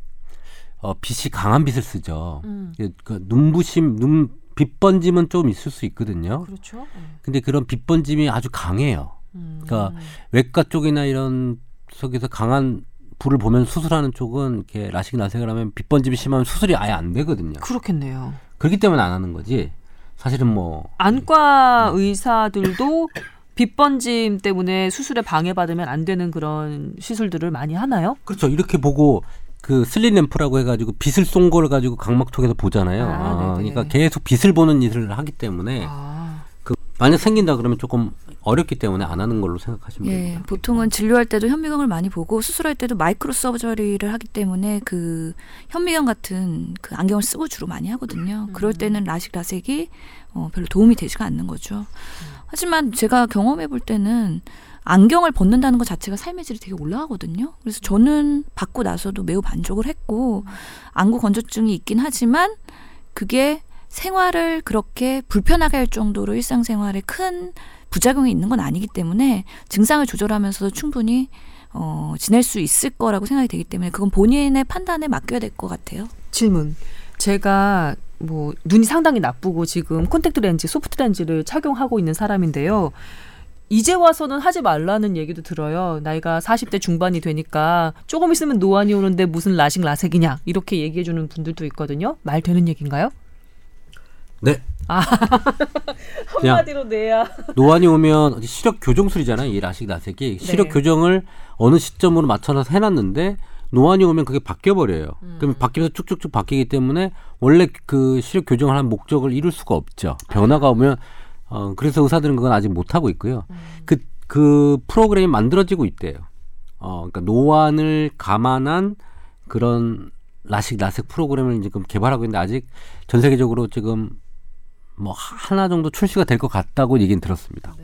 어, 빛이 강한 빛을 쓰죠. 음. 그, 그 눈부심, 눈 빛 번짐은 좀 있을 수 있거든요. 그렇죠. 근데 그런 빛 번짐이 아주 강해요. 음. 그러니까 외과 쪽이나 이런 속에서 강한 불을 보면 수술하는 쪽은 이렇게 라식 라섹을 하면 빛 번짐이 심하면 수술이 아예 안 되거든요. 그렇겠네요. 그렇기 때문에 안 하는 거지. 사실은 뭐 안과 의사들도 빛 번짐 때문에 수술에 방해받으면 안 되는 그런 시술들을 많이 하나요? 그렇죠. 이렇게 보고 그 슬린 램프라고 해가지고 빛을 쏜 걸 가지고 각막통에서 보잖아요. 아, 아. 그러니까 계속 빛을 보는 일을 하기 때문에 아, 그 만약 생긴다 그러면 조금 어렵기 때문에 안 하는 걸로 생각하시면 예, 됩니다. 보통은 진료할 때도 현미경을 많이 보고 수술할 때도 마이크로 서저리를 하기 때문에 그 현미경 같은 그 안경을 쓰고 주로 많이 하거든요. 그럴 때는 라식 라섹이 어, 별로 도움이 되지가 않는 거죠. 하지만 제가 경험해 볼 때는 안경을 벗는다는 것 자체가 삶의 질이 되게 올라가거든요. 그래서 저는 받고 나서도 매우 만족을 했고 안구 건조증이 있긴 하지만 그게 생활을 그렇게 불편하게 할 정도로 일상생활에 큰 부작용이 있는 건 아니기 때문에 증상을 조절하면서도 충분히 어, 지낼 수 있을 거라고 생각이 되기 때문에 그건 본인의 판단에 맡겨야 될 것 같아요. 질문. 제가 뭐 눈이 상당히 나쁘고 지금 콘택트 렌즈, 소프트 렌즈를 착용하고 있는 사람인데요. 이제 와서는 하지 말라는 얘기도 들어요. 나이가 40대 중반이 되니까 조금 있으면 노안이 오는데 무슨 라식 라섹이냐 이렇게 얘기해 주는 분들도 있거든요. 말 되는 얘기인가요? 네. 아. 한마디로 내야. 노안이 오면 시력 교정술이잖아요. 이 라식 라섹이 시력 네. 교정을 어느 시점으로 맞춰서 해놨는데 노안이 오면 그게 바뀌어 버려요. 그럼 바뀌면서 쭉쭉쭉 바뀌기 때문에 원래 그 시력 교정을 한 목적을 이룰 수가 없죠. 변화가 오면 어 그래서 의사들은 그건 아직 못 하고 있고요. 그 그 프로그램이 만들어지고 있대요. 어 그러니까 노안을 감안한 그런 라식 라섹 프로그램을 지금 개발하고 있는데 아직 전 세계적으로 지금 뭐 하나 정도 출시가 될 것 같다고 얘기는 들었습니다.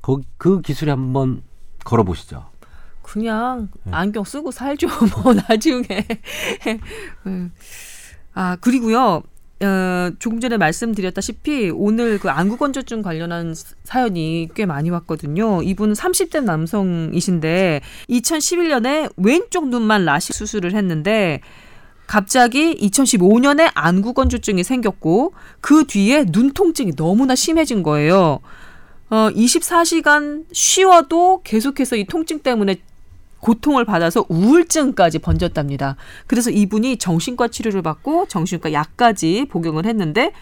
그, 그 기술에 한번 걸어보시죠. 그냥 네. 안경 쓰고 살죠. 뭐 나중에. 음. 아 그리고요. 어, 조금 전에 말씀드렸다시피 오늘 그 안구 건조증 관련한 사- 사연이 꽤 많이 왔거든요. 이분 30대 남성이신데 2011년에 왼쪽 눈만 라식 수술을 했는데 갑자기 2015년에 안구 건조증이 생겼고 그 뒤에 눈 통증이 너무나 심해진 거예요. 어, 24시간 쉬어도 계속해서 이 통증 때문에 고통을 받아서 우울증까지 번졌답니다. 그래서 이분이 정신과 치료를 받고 정신과 약까지 복용을 했는데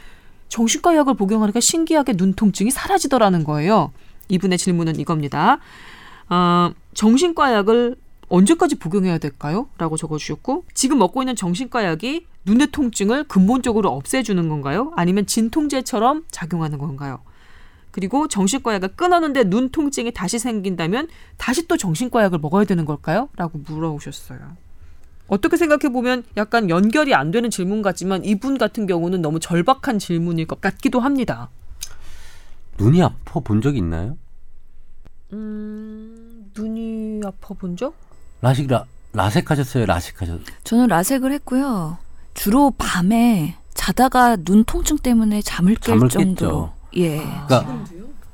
정신과 약을 복용하니까 신기하게 눈 통증이 사라지더라는 거예요. 이분의 질문은 이겁니다. 어, 정신과 약을 언제까지 복용해야 될까요? 라고 적어주셨고 지금 먹고 있는 정신과 약이 눈의 통증을 근본적으로 없애주는 건가요? 아니면 진통제처럼 작용하는 건가요? 그리고 정신과 약을 끊었는데 눈 통증이 다시 생긴다면 다시 또 정신과 약을 먹어야 되는 걸까요? 라고 물어오셨어요. 어떻게 생각해 보면 약간 연결이 안 되는 질문 같지만 이분 같은 경우는 너무 절박한 질문일 것 같기도 합니다. 눈이 아파 본 적이 있나요? 음, 눈이 아파 본 적? 라식 라, 라섹 하셨어요? 라식 하셨 저는 라섹을 했고요. 주로 밤에 자다가 눈 통증 때문에 잠을 깰 잠을 정도로 예. 그러니까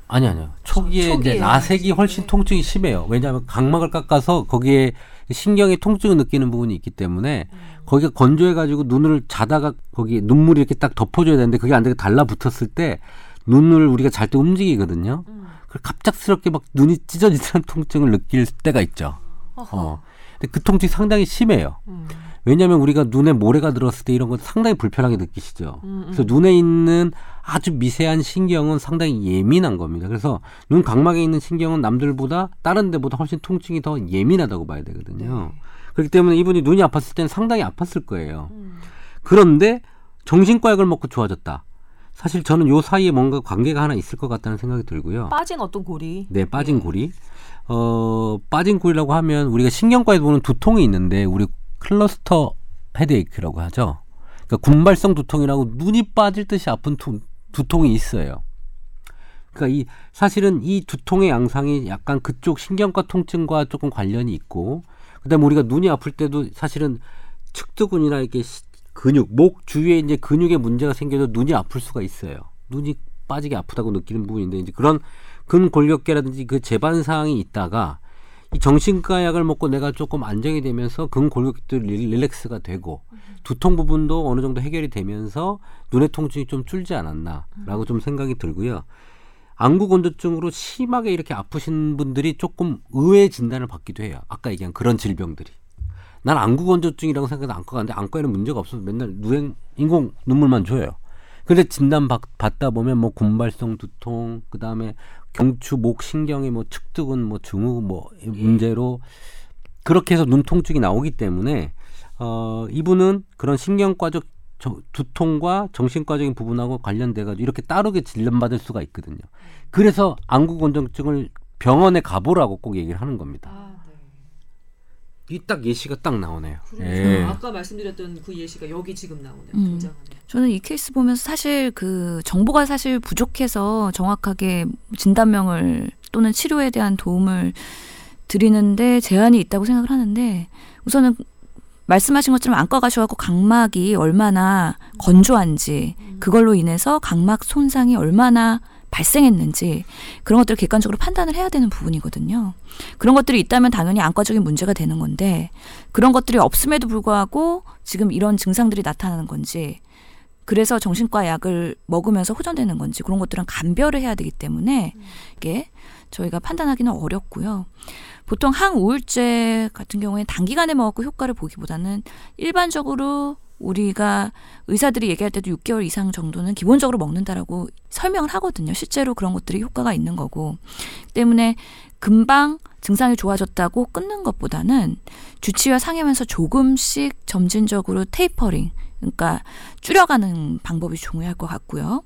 아니 아니요. 초기에, 초기에. 이제 라섹이 훨씬 통증이 심해요. 왜냐하면 각막을 깎아서 거기에 신경의 통증을 느끼는 부분이 있기 때문에 거기가 건조해가지고 눈을 자다가 거기 눈물이 이렇게 딱 덮어줘야 되는데 그게 안 되게 달라붙었을 때 눈을 우리가 잘 때 움직이거든요. 그 갑작스럽게 막 눈이 찢어지는 통증을 느낄 때가 있죠. 어. 근데 그 통증이 상당히 심해요. 왜냐하면 우리가 눈에 모래가 들었을 때 이런 거 상당히 불편하게 느끼시죠. 그래서 눈에 있는 아주 미세한 신경은 상당히 예민한 겁니다. 그래서 눈 각막에 있는 신경은 남들보다 다른 데보다 훨씬 통증이 더 예민하다고 봐야 되거든요. 그렇기 때문에 이분이 눈이 아팠을 때는 상당히 아팠을 거예요. 그런데 정신과 약을 먹고 좋아졌다. 사실 저는 요 사이에 뭔가 관계가 하나 있을 것 같다는 생각이 들고요. 빠진 어떤 골이. 네, 빠진 골이. 어, 빠진 골이라고 하면 우리가 신경과에 보는 두통이 있는데 우리 클러스터 헤드에이크라고 하죠. 그러니까 군발성 두통이라고 눈이 빠질 듯이 아픈 두, 두통이 있어요. 그러니까 이 사실은 이 두통의 양상이 약간 그쪽 신경과 통증과 조금 관련이 있고 그다음에 우리가 눈이 아플 때도 사실은 측두근이나 이렇게 시- 근육, 목 주위에 이제 근육에 문제가 생겨도 눈이 아플 수가 있어요. 눈이 빠지게 아프다고 느끼는 부분인데 이제 그런 근골격계라든지 그 재반 사항이 있다가 이 정신과 약을 먹고 내가 조금 안정이 되면서 근골격도 릴- 릴렉스가 되고 두통 부분도 어느 정도 해결이 되면서 눈의 통증이 좀 줄지 않았나라고 좀 생각이 들고요. 안구 건조증으로 심하게 이렇게 아프신 분들이 조금 의외의 진단을 받기도 해요. 아까 얘기한 그런 질병들이. 난 안구 건조증이라고 생각해서 안과 갔는데 안과에는 문제가 없어서 맨날 누행 인공 눈물만 줘요. 근데 진단 받, 받다 보면 뭐 군발성 두통, 그 다음에 경추 목 신경의 뭐 측두근 뭐 증후 뭐 문제로 그렇게 해서 눈 통증이 나오기 때문에 어 이분은 그런 신경과적 저- 두통과 정신과적인 부분하고 관련돼 가지고 이렇게 따르게 진단받을 수가 있거든요. 그래서 안구건조증을 병원에 가보라고 꼭 얘기를 하는 겁니다. 이 딱 예시가 딱 나오네요. 예. 아까 말씀드렸던 그 예시가 여기 지금 나오네요. 음. 등장하네요. 저는 이 케이스 보면서 사실 그 정보가 사실 부족해서 정확하게 진단명을 또는 치료에 대한 도움을 드리는데 제한이 있다고 생각을 하는데 우선은 말씀하신 것처럼 안과 가셔갖고 각막이 얼마나 건조한지 그걸로 인해서 각막 손상이 얼마나 발생했는지 그런 것들을 객관적으로 판단을 해야 되는 부분이거든요. 그런 것들이 있다면 당연히 안과적인 문제가 되는 건데 그런 것들이 없음에도 불구하고 지금 이런 증상들이 나타나는 건지 그래서 정신과 약을 먹으면서 호전되는 건지 그런 것들은 감별을 해야 되기 때문에 이게 저희가 판단하기는 어렵고요. 보통 항우울제 같은 경우에 단기간에 먹고 효과를 보기보다는 일반적으로 우리가 의사들이 얘기할 때도 6개월 이상 정도는 기본적으로 먹는다라고 설명을 하거든요. 실제로 그런 것들이 효과가 있는 거고. 때문에 금방 증상이 좋아졌다고 끊는 것보다는 주치의와 상의하면서 조금씩 점진적으로 테이퍼링, 그러니까 줄여가는 방법이 중요할 것 같고요.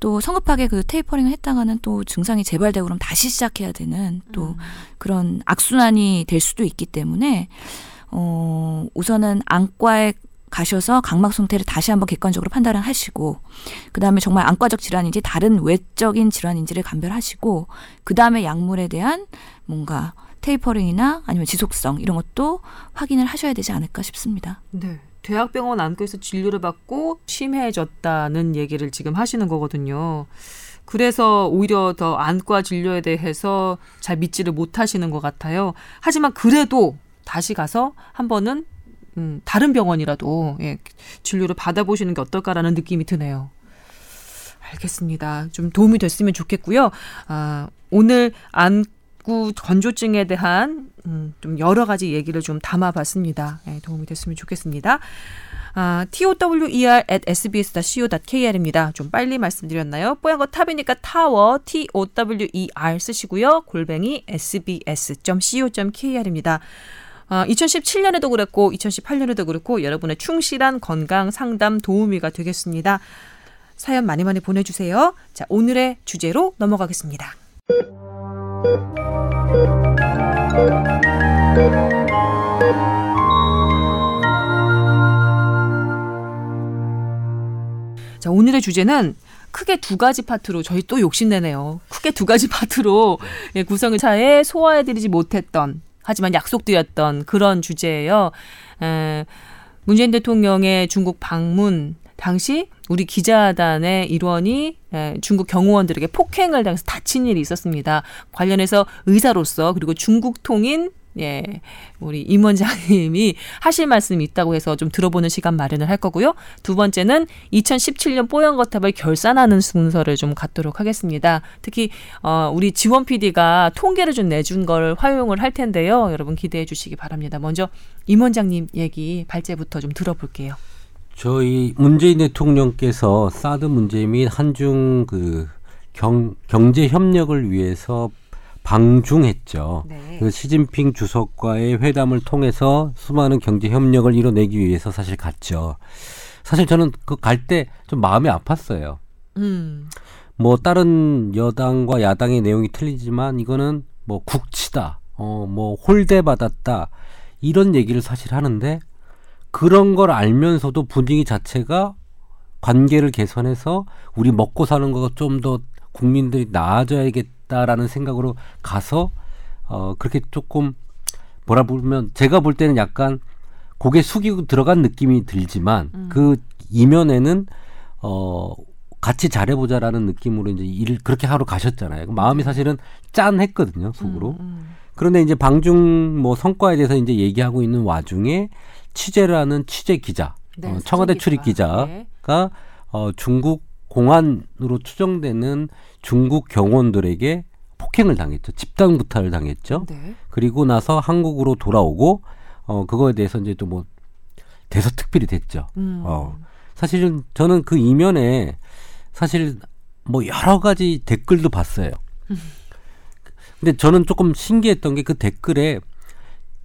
또 성급하게 그 테이퍼링을 했다가는 또 증상이 재발되고 그럼 다시 시작해야 되는 또 그런 악순환이 될 수도 있기 때문에 어 우선은 안과에 가셔서 각막 상태를 다시 한번 객관적으로 판단을 하시고 그다음에 정말 안과적 질환인지 다른 외적인 질환인지를 감별하시고 그다음에 약물에 대한 뭔가 테이퍼링이나 아니면 지속성 이런 것도 확인을 하셔야 되지 않을까 싶습니다. 네. 대학병원 안과에서 진료를 받고 심해졌다는 얘기를 지금 하시는 거거든요. 그래서 오히려 더 안과 진료에 대해서 잘 믿지를 못하시는 것 같아요. 하지만 그래도 다시 가서 한 번은 음, 다른 병원이라도 예, 진료를 받아보시는 게 어떨까라는 느낌이 드네요. 알겠습니다. 좀 도움이 됐으면 좋겠고요. 아, 오늘 안구 건조증에 대한 음, 좀 여러 가지 얘기를 좀 담아봤습니다. 예, 도움이 됐으면 좋겠습니다. 아, tower at sbs.co.kr입니다. 좀 빨리 말씀드렸나요? 뽀얀 거 탑이니까 타워 tower 쓰시고요. 골뱅이 sbs.co.kr입니다. 아, 2017년에도 그랬고 2018년에도 그렇고 여러분의 충실한 건강 상담 도우미가 되겠습니다. 사연 많이 많이 보내주세요. 자, 오늘의 주제로 넘어가겠습니다. 자, 오늘의 주제는 크게 두 가지 파트로 저희 또 욕심내네요. 크게 두 가지 파트로 예, 구성을 차에 소화해드리지 못했던 하지만 약속드렸던 그런 주제예요. 에, 문재인 대통령의 중국 방문 당시 우리 기자단의 일원이 에, 중국 경호원들에게 폭행을 당해서 다친 일이 있었습니다. 관련해서 의사로서 그리고 중국 통인 예, 우리 임 원장님이 하실 말씀이 있다고 해서 좀 들어보는 시간 마련을 할 거고요. 두 번째는 2017년 뽀얀거탑을 결산하는 순서를 좀 갖도록 하겠습니다. 특히 어, 우리 지원 PD가 통계를 좀 내준 걸 활용을 할 텐데요. 여러분 기대해 주시기 바랍니다. 먼저 임 원장님 얘기 발제부터 좀 들어볼게요. 저희 문재인 대통령께서 사드 문제 및 한중 그 경, 경제 협력을 위해서 방중했죠. 네. 그 시진핑 주석과의 회담을 통해서 수많은 경제 협력을 이뤄내기 위해서 사실 갔죠. 사실 저는 그 갈 때 좀 마음이 아팠어요. 음. 뭐 다른 여당과 야당의 내용이 틀리지만 이거는 뭐 국치다, 어 뭐 홀대 받았다 이런 얘기를 사실 하는데 그런 걸 알면서도 분위기 자체가 관계를 개선해서 우리 먹고 사는 거가 좀 더 국민들이 나아져야겠다 라는 생각으로 가서 어 그렇게 조금 뭐라 부르면 제가 볼 때는 약간 고개 숙이고 들어간 느낌이 들지만 그 이면에는 어 같이 잘해보자라는 느낌으로 이제 일을 그렇게 하러 가셨잖아요. 그 마음이 사실은 짠했거든요, 속으로. 음. 그런데 이제 방중 뭐 성과에 대해서 이제 얘기하고 있는 와중에 취재를 하는 취재 기자, 네, 어, 청와대 수정 출입 기자. 기자가 어, 중국 공안으로 추정되는 중국 경호원들에게 폭행을 당했죠. 집단 부탈을 당했죠. 네. 그리고 나서 한국으로 돌아오고 어 그거에 대해서 이제 또 뭐 대서특필이 됐죠. 음. 어 사실은 저는 그 이면에 사실 뭐 여러 가지 댓글도 봤어요. 근데 저는 조금 신기했던 게 그 댓글에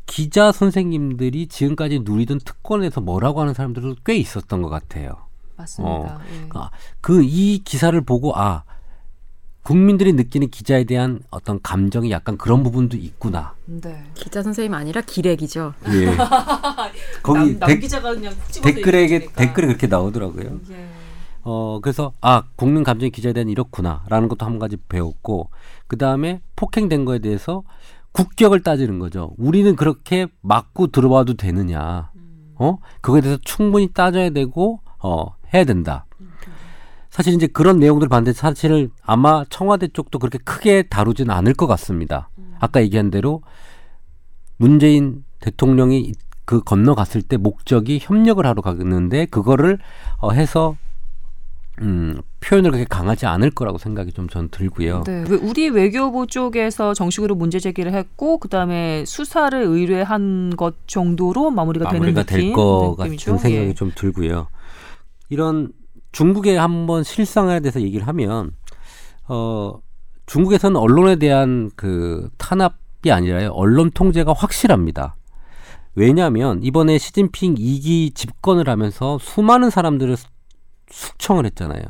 기자 선생님들이 지금까지 누리던 특권에서 뭐라고 하는 사람들도 꽤 있었던 것 같아요. 맞습니다. 예. 아, 그이 기사를 보고 아 국민들이 느끼는 기자에 대한 어떤 감정이 약간 그런 부분도 있구나. 네. 기자 선생님 아니라 기레기죠. 예. 거기 남, 남 집어서 댓글에. 댓글에 그렇게 나오더라고요. 예. 어 그래서 아 국민 감정이 기자에 대한 이렇구나라는 것도 한 가지 배웠고 그 다음에 폭행된 거에 대해서 국격을 따지는 거죠. 우리는 그렇게 맞고 들어와도 되느냐? 어 그거에 대해서 충분히 따져야 되고 어 해야 된다. 사실 이제 그런 내용들 봤는데 사실 아마 청와대 쪽도 그렇게 크게 다루진 않을 것 같습니다. 아까 얘기한 대로 문재인 대통령이 그 건너갔을 때 목적이 협력을 하러 갔는데 그거를 어, 해서 음, 표현을 그렇게 강하지 않을 거라고 생각이 좀 전 들고요. 네, 왜 우리 외교부 쪽에서 정식으로 문제 제기를 했고 그다음에 수사를 의뢰한 것 정도로 마무리가, 마무리가 되는 느낌, 될것 느낌이죠. 같은 생각이 예. 좀 들고요. 이런 중국에 한번 실상에 대해서 얘기를 하면 어 중국에서는 언론에 대한 그 탄압이 아니라요. 언론 통제가 확실합니다. 왜냐하면 이번에 시진핑 2기 집권을 하면서 수많은 사람들을 수- 숙청을 했잖아요.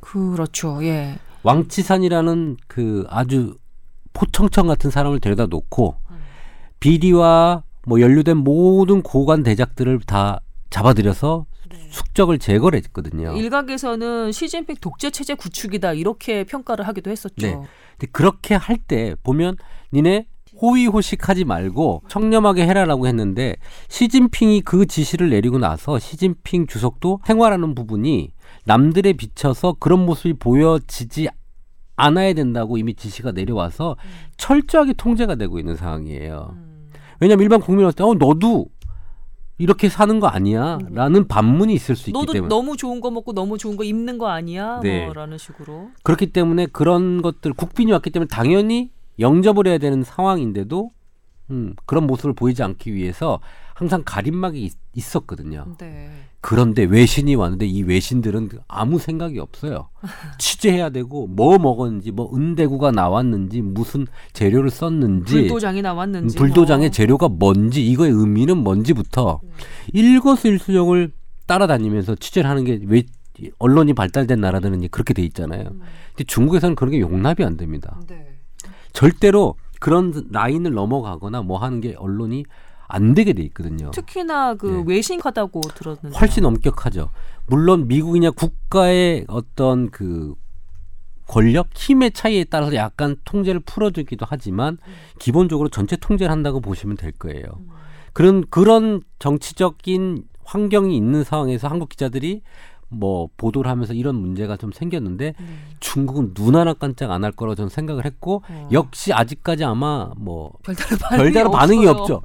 그렇죠. 예. 왕치산이라는 그 아주 포청청 같은 사람을 데려다 놓고 비리와 뭐 연루된 모든 고관 대작들을 다 잡아들여서 숙적을 제거를 했거든요. 일각에서는 시진핑 독재 체제 구축이다 이렇게 평가를 하기도 했었죠. 네. 근데 그렇게 할 때 보면 니네 호의호식하지 말고 청렴하게 해라라고 했는데 시진핑이 그 지시를 내리고 나서 시진핑 주석도 생활하는 부분이 남들에 비춰서 그런 모습이 보여지지 않아야 된다고 이미 지시가 내려와서 철저하게 통제가 되고 있는 상황이에요. 음. 왜냐하면 일반 국민한테 어 너도 이렇게 사는 거 아니야라는 반문이 있을 수 있기 때문에 너무 좋은 거 먹고 너무 좋은 거 입는 거 아니야? 네. 뭐라는 식으로. 그렇기 때문에 그런 것들 국빈이 왔기 때문에 당연히 영접을 해야 되는 상황인데도 음, 그런 모습을 보이지 않기 위해서 항상 가림막이 있, 있었거든요. 네. 그런데 외신이 왔는데 이 외신들은 아무 생각이 없어요. 취재해야 되고 뭐 먹었는지 뭐 은대구가 나왔는지 무슨 재료를 썼는지 불도장이 나왔는지. 음, 불도장의 뭐. 재료가 뭔지 이거의 의미는 뭔지부터 일거수일투족을 따라다니면서 취재를 하는 게 왜 언론이 발달된 나라들은 이제 그렇게 돼 있잖아요. 근데 중국에서는 그런 게 용납이 안 됩니다. 네. 절대로 그런 라인을 넘어가거나 뭐 하는 게 언론이 안 되게 돼 있거든요. 특히나 그 네. 외신하다고 들었는데. 훨씬 엄격하죠. 물론 미국이냐 국가의 어떤 그 권력, 힘의 차이에 따라서 약간 통제를 풀어주기도 하지만 기본적으로 전체 통제를 한다고 보시면 될 거예요. 그런 그런 정치적인 환경이 있는 상황에서 한국 기자들이 뭐 보도를 하면서 이런 문제가 좀 생겼는데 중국은 눈 하나 깜짝 안 할 거라고 저는 생각을 했고 어. 역시 아직까지 아마 뭐 별다른 반응이, 별다른 반응이. 없죠.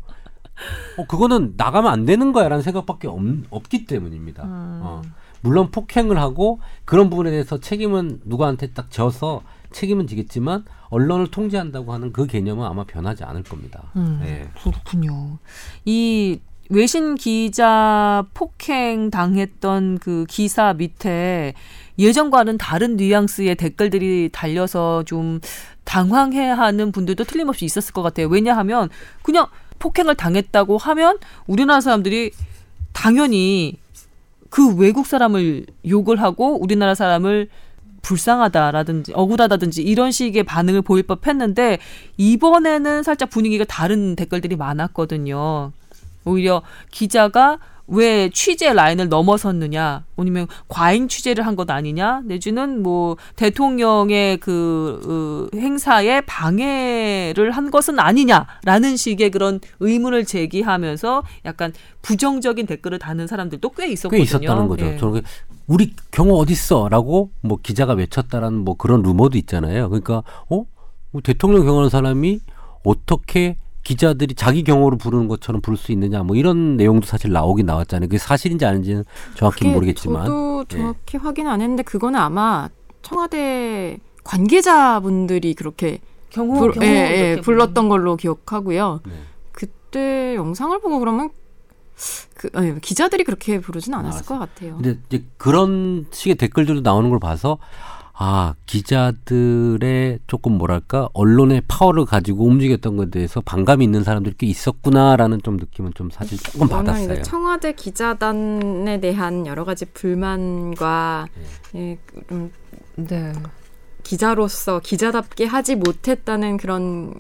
어, 그거는 나가면 안 되는 거야라는 생각밖에 없, 없기 때문입니다. 음. 어. 물론 폭행을 하고 그런 부분에 대해서 책임은 누구한테 딱 져서 책임은 지겠지만 언론을 통제한다고 하는 그 개념은 아마 변하지 않을 겁니다. 음, 네. 그렇군요. 이 외신 기자 폭행 당했던 그 기사 밑에 예전과는 다른 뉘앙스의 댓글들이 달려서 좀 당황해하는 분들도 틀림없이 있었을 것 같아요. 왜냐하면 그냥 폭행을 당했다고 하면 우리나라 사람들이 당연히 그 외국 사람을 욕을 하고 우리나라 사람을 불쌍하다라든지 억울하다든지 이런 식의 반응을 보일 법했는데 이번에는 살짝 분위기가 다른 댓글들이 많았거든요. 오히려 기자가 왜 취재 라인을 넘어섰느냐, 아니면 과잉 취재를 한 것 아니냐, 내지는 뭐 대통령의 그 어, 행사에 방해를 한 것은 아니냐라는 식의 그런 의문을 제기하면서 약간 부정적인 댓글을 다는 사람들도 꽤 있었거든요. 꽤 있었다는 거죠. 예. 저는 그 우리 경호 어디 있어라고 뭐 기자가 외쳤다라는 뭐 그런 루머도 있잖아요. 그러니까 어뭐 대통령 경호하는 사람이 어떻게 기자들이 자기 경호를 부르는 것처럼 부를 수 있느냐 뭐 이런 내용도 사실 나오긴 나왔잖아요. 그게 사실인지 아닌지는 정확히 모르겠지만 저도 정확히 확인 안 했는데 그거는 아마 청와대 관계자분들이 그렇게 경호, 불, 경호 예, 예, 불렀던 걸로 기억하고요. 네. 그때 영상을 보고 그러면 그 아니, 기자들이 그렇게 부르진 않았을 알았어. 것 같아요. 근데 이제 그런 식의 댓글들도 나오는 걸 봐서 아 기자들의 조금 뭐랄까 언론의 파워를 가지고 움직였던 것에 대해서 반감이 있는 사람들이 꽤 있었구나라는 좀 느낌은 좀 사실 조금 받았어요. 청와대 기자단에 대한 여러 가지 불만과 예, 좀 네. 기자로서 기자답게 하지 못했다는 그런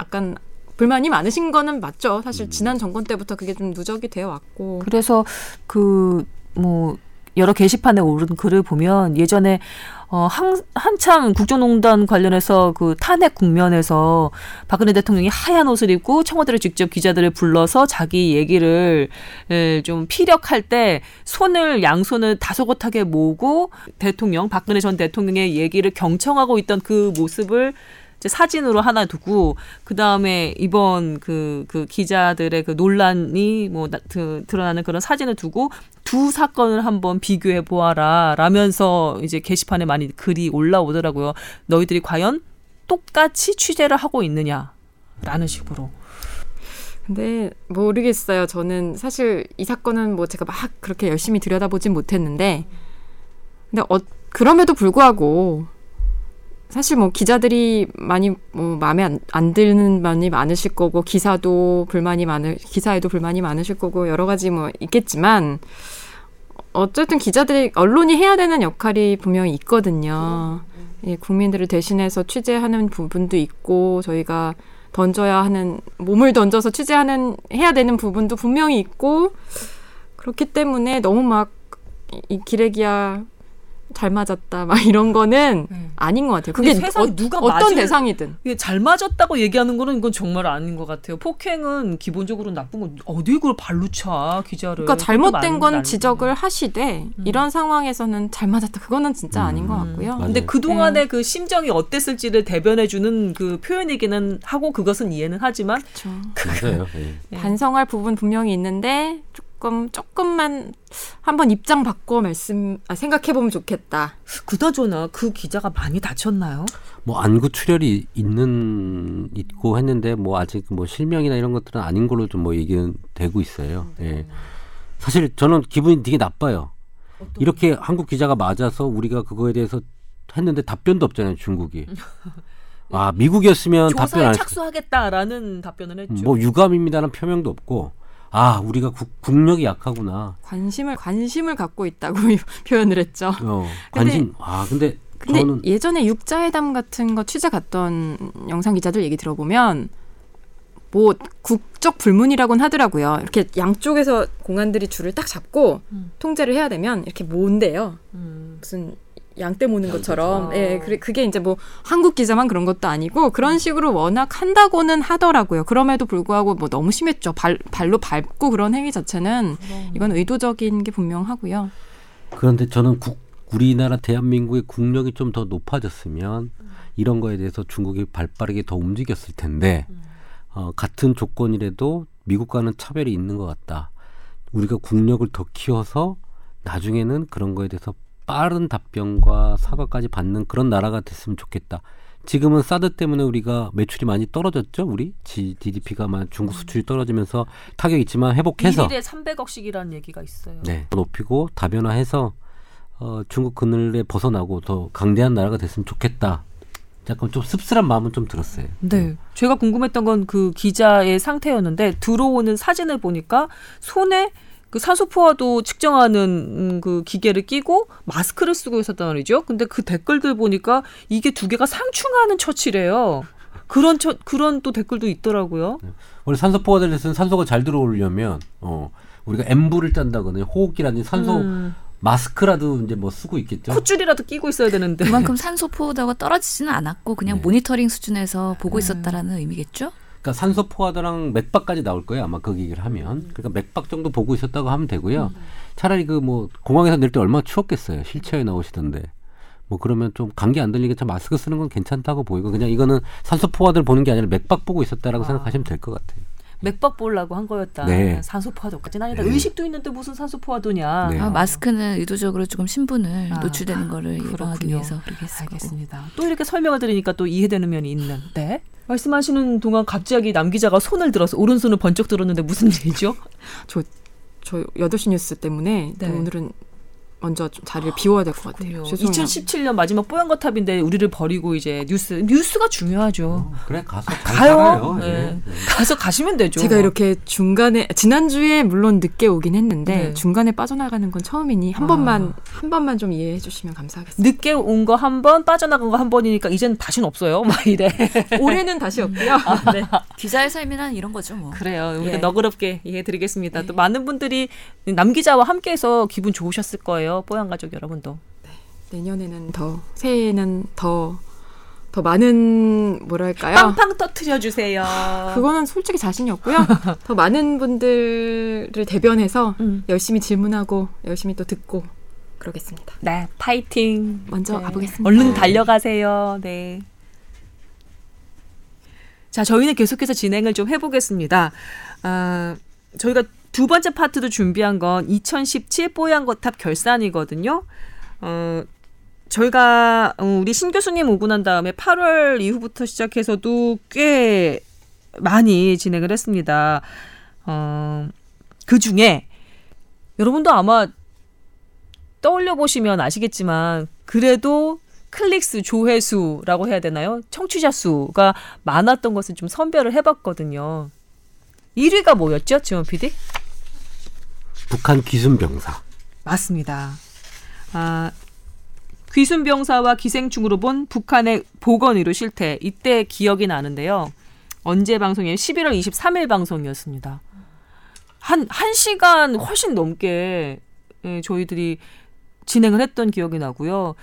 약간 불만이 많으신 거는 맞죠. 사실 지난 정권 때부터 그게 좀 누적이 되어 왔고 그래서 그 뭐 여러 게시판에 오른 글을 보면 예전에 어, 한, 한참 국정농단 관련해서 그 탄핵 국면에서 박근혜 대통령이 하얀 옷을 입고 청와대를 직접 기자들을 불러서 자기 얘기를 에, 좀 피력할 때 손을 양손을 다소곳하게 모으고 대통령 박근혜 전 대통령의 얘기를 경청하고 있던 그 모습을 이제 사진으로 하나 두고 그 다음에 이번 그, 그 기자들의 그 논란이 뭐 나- 그, 드러나는 그런 사진을 두고 두 사건을 한번 비교해 보아라 라면서 이제 게시판에 많이 글이 올라오더라고요. 너희들이 과연 똑같이 취재를 하고 있느냐라는 식으로. 근데 모르겠어요. 저는 사실 이 사건은 뭐 제가 막 그렇게 열심히 들여다보진 못했는데, 근데 어, 그럼에도 불구하고 사실 뭐 기자들이 많이 뭐 마음에 안, 안 드는 많이 많으실 거고 기사도 불만이 많을 기사에도 불만이 많으실 거고 여러 가지 뭐 있겠지만 어쨌든 기자들이 언론이 해야 되는 역할이 분명히 있거든요. 예, 국민들을 대신해서 취재하는 부분도 있고 저희가 던져야 하는 몸을 던져서 취재하는 해야 되는 부분도 분명히 있고 그렇기 때문에 너무 막 이 기레기야 잘 맞았다 막 이런 거는 아닌 것 같아요. 그게 세상에 어, 누가 어떤 맞을- 대상이든 이게 잘 맞았다고 얘기하는 거는 이건 정말 아닌 것 같아요. 폭행은 기본적으로 나쁜 건 어디 그걸 발로 차 기자를. 그러니까 잘못된 건 많- 지적을 하시되 음. 이런 상황에서는 잘 맞았다 그거는 진짜 아닌 것 음. 같고요. 맞아요. 근데 그 동안의 그 심정이 어땠을지를 대변해주는 그 표현이기는 하고 그것은 이해는 하지만 그렇죠. 맞아요. 예. 네. 반성할 부분 분명히 있는데 조금 조금만 한번 입장 바꿔 말씀 아, 생각해 보면 좋겠다. 그나저나 그 기자가 많이 다쳤나요? 뭐 안구 출혈이 있는 있고 했는데 뭐 아직 뭐 실명이나 이런 것들은 아닌 걸로 좀 뭐 얘기는 되고 있어요. 예. 사실 저는 기분이 되게 나빠요. 이렇게 한국 기자가 맞아서 우리가 그거에 대해서 했는데 답변도 없잖아요, 중국이. 아, 미국이었으면 답변 조사에 안 했. 착수하겠다라는 답변을 했죠. 뭐 유감입니다는 표명도 없고 아, 우리가 국, 국력이 약하구나. 관심을 관심을 갖고 있다고 표현을 했죠. 어, 관심. 아, 근데 근데 저는 예전에 육자회담 같은 거 취재 갔던 영상 기자들 얘기 들어보면 뭐 국적 불문이라고는 하더라고요. 이렇게 양쪽에서 공안들이 줄을 딱 잡고 음. 통제를 해야 되면 이렇게 모은대요. 음. 무슨 양떼 모는 것처럼. 아. 예, 그래 그게 이제 뭐 한국 기자만 그런 것도 아니고 그런 식으로 워낙 한다고는 하더라고요. 그럼에도 불구하고 뭐 너무 심했죠. 발 발로 밟고 그런 행위 자체는 이건 의도적인 게 분명하고요. 그런데 저는 국, 우리나라 대한민국의 국력이 좀 더 높아졌으면 이런 거에 대해서 중국이 발빠르게 더 움직였을 텐데 어, 같은 조건이라도 미국과는 차별이 있는 것 같다. 우리가 국력을 더 키워서 나중에는 그런 거에 대해서 빠른 답변과 사과까지 받는 그런 나라가 됐으면 좋겠다. 지금은 사드 때문에 우리가 매출이 많이 떨어졌죠, 우리 GDP가 만 중국 수출이 떨어지면서 타격 있지만 회복해서 일일에 300억씩이라는 얘기가 있어요. 네. 높이고 다변화해서 어, 중국 그늘에 벗어나고 더 강대한 나라가 됐으면 좋겠다. 약간 좀 씁쓸한 마음은 좀 들었어요. 네. 제가 궁금했던 건 그 기자의 상태였는데 들어오는 사진을 보니까 손에 그 산소포화도 측정하는 음, 그 기계를 끼고 마스크를 쓰고 있었단 말이죠. 근데 그 댓글들 보니까 이게 두 개가 상충하는 처치래요. 그런 처, 그런 또 댓글도 있더라고요. 원래 산소포가 들려서는 산소가 잘 들어오려면 어, 우리가 엠부를 짠다거나 호흡기라든지 산소 음, 마스크라도 이제 뭐 쓰고 있겠죠. 콧줄이라도 끼고 있어야 되는데. 그만큼 산소 포도가 떨어지지는 않았고 그냥 네. 모니터링 수준에서 보고 있었다라는 의미겠죠? 그러니까 산소 포화도랑 맥박까지 나올 거예요. 아마 그 얘기를 하면. 그러니까 맥박 정도 보고 있었다고 하면 되고요. 차라리 그 뭐 공항에서 내릴 때 얼마나 추웠겠어요. 휠체어에 나오시던데. 뭐 그러면 좀 감기 안 들리게 좀 마스크 쓰는 건 괜찮다고 보이고 그냥 이거는 산소 포화들 보는 게 아니라 맥박 보고 있었다라고 아. 생각하시면 될 것 같아요. 맥박 보려고 한 거였다. 네. 산소포화도까지는 아니다. 네. 의식도 있는데 무슨 산소포화도냐. 네. 아, 마스크는 의도적으로 조금 신분을 아, 노출되는 거를 예방하기 그렇군요. 위해서 그렇게 했을. 알겠습니다. 또 이렇게 설명을 들으니까 또 이해되는 면이 있는데 말씀하시는 동안 갑자기 남 기자가 손을 들어서 오른손을 번쩍 들었는데 무슨 일이죠? 저 8시 뉴스 때문에 네. 오늘은 먼저 좀 자리를 비워야 될 것 같아요. 죄송해요. 2017년 마지막 뽀얀 거탑인데 우리를 버리고 이제 뉴스 뉴스가 중요하죠. 그래 가서 잘 가요. 살아요. 네. 예. 네. 가서 가시면 되죠. 제가 이렇게 중간에 지난 주에 물론 늦게 오긴 했는데 네. 중간에 빠져나가는 건 처음이니 한 아. 번만 한 번만 좀 이해해 주시면 감사하겠습니다. 늦게 온 거 한 번, 빠져나간 거 한 번이니까 이젠 다시는 없어요. 막 이래. 올해는 다시 없고요. 네. 기자의 삶이란 이런 거죠, 뭐. 그래요. 우리가 예. 너그럽게 이해드리겠습니다. 또 많은 분들이 남 기자와 함께해서 기분 좋으셨을 거예요. 뽀얀 가족 여러분도. 내년에는 더 새해에는 더더 많은 뭐랄까요? 빵빵 터트려 주세요. 그거는 솔직히 자신이 없고요. 더 많은 분들을 대변해서 음. 열심히 질문하고 열심히 또 듣고 그러겠습니다. 네, 파이팅. 먼저 네. 가보겠습니다. 얼른 달려가세요. 네. 자, 저희는 계속해서 진행을 좀 해보겠습니다. 아, 저희가 두 번째 파트도 준비한 건 2017 뽀얀 거탑 결산이거든요. 어, 저희가 어, 우리 신 교수님 오고 난 다음에 8월 이후부터 시작해서도 꽤 많이 진행을 했습니다. 어, 그 중에 여러분도 아마 떠올려 보시면 아시겠지만 그래도 클릭수 조회수라고 해야 되나요? 청취자 수가 많았던 것을 좀 선별을 해봤거든요. 1위가 뭐였죠, 지원 PD? 북한 기순병사. 맞습니다. 아, 귀순병사와 기생충으로 본 북한의 보건의료 실태 이때 기억이 나는데요. 언제 방송이에요? 11월 23일 방송이었습니다. 한, 한 시간 훨씬 넘게 예, 저희들이 진행을 했던 기억이 나고요.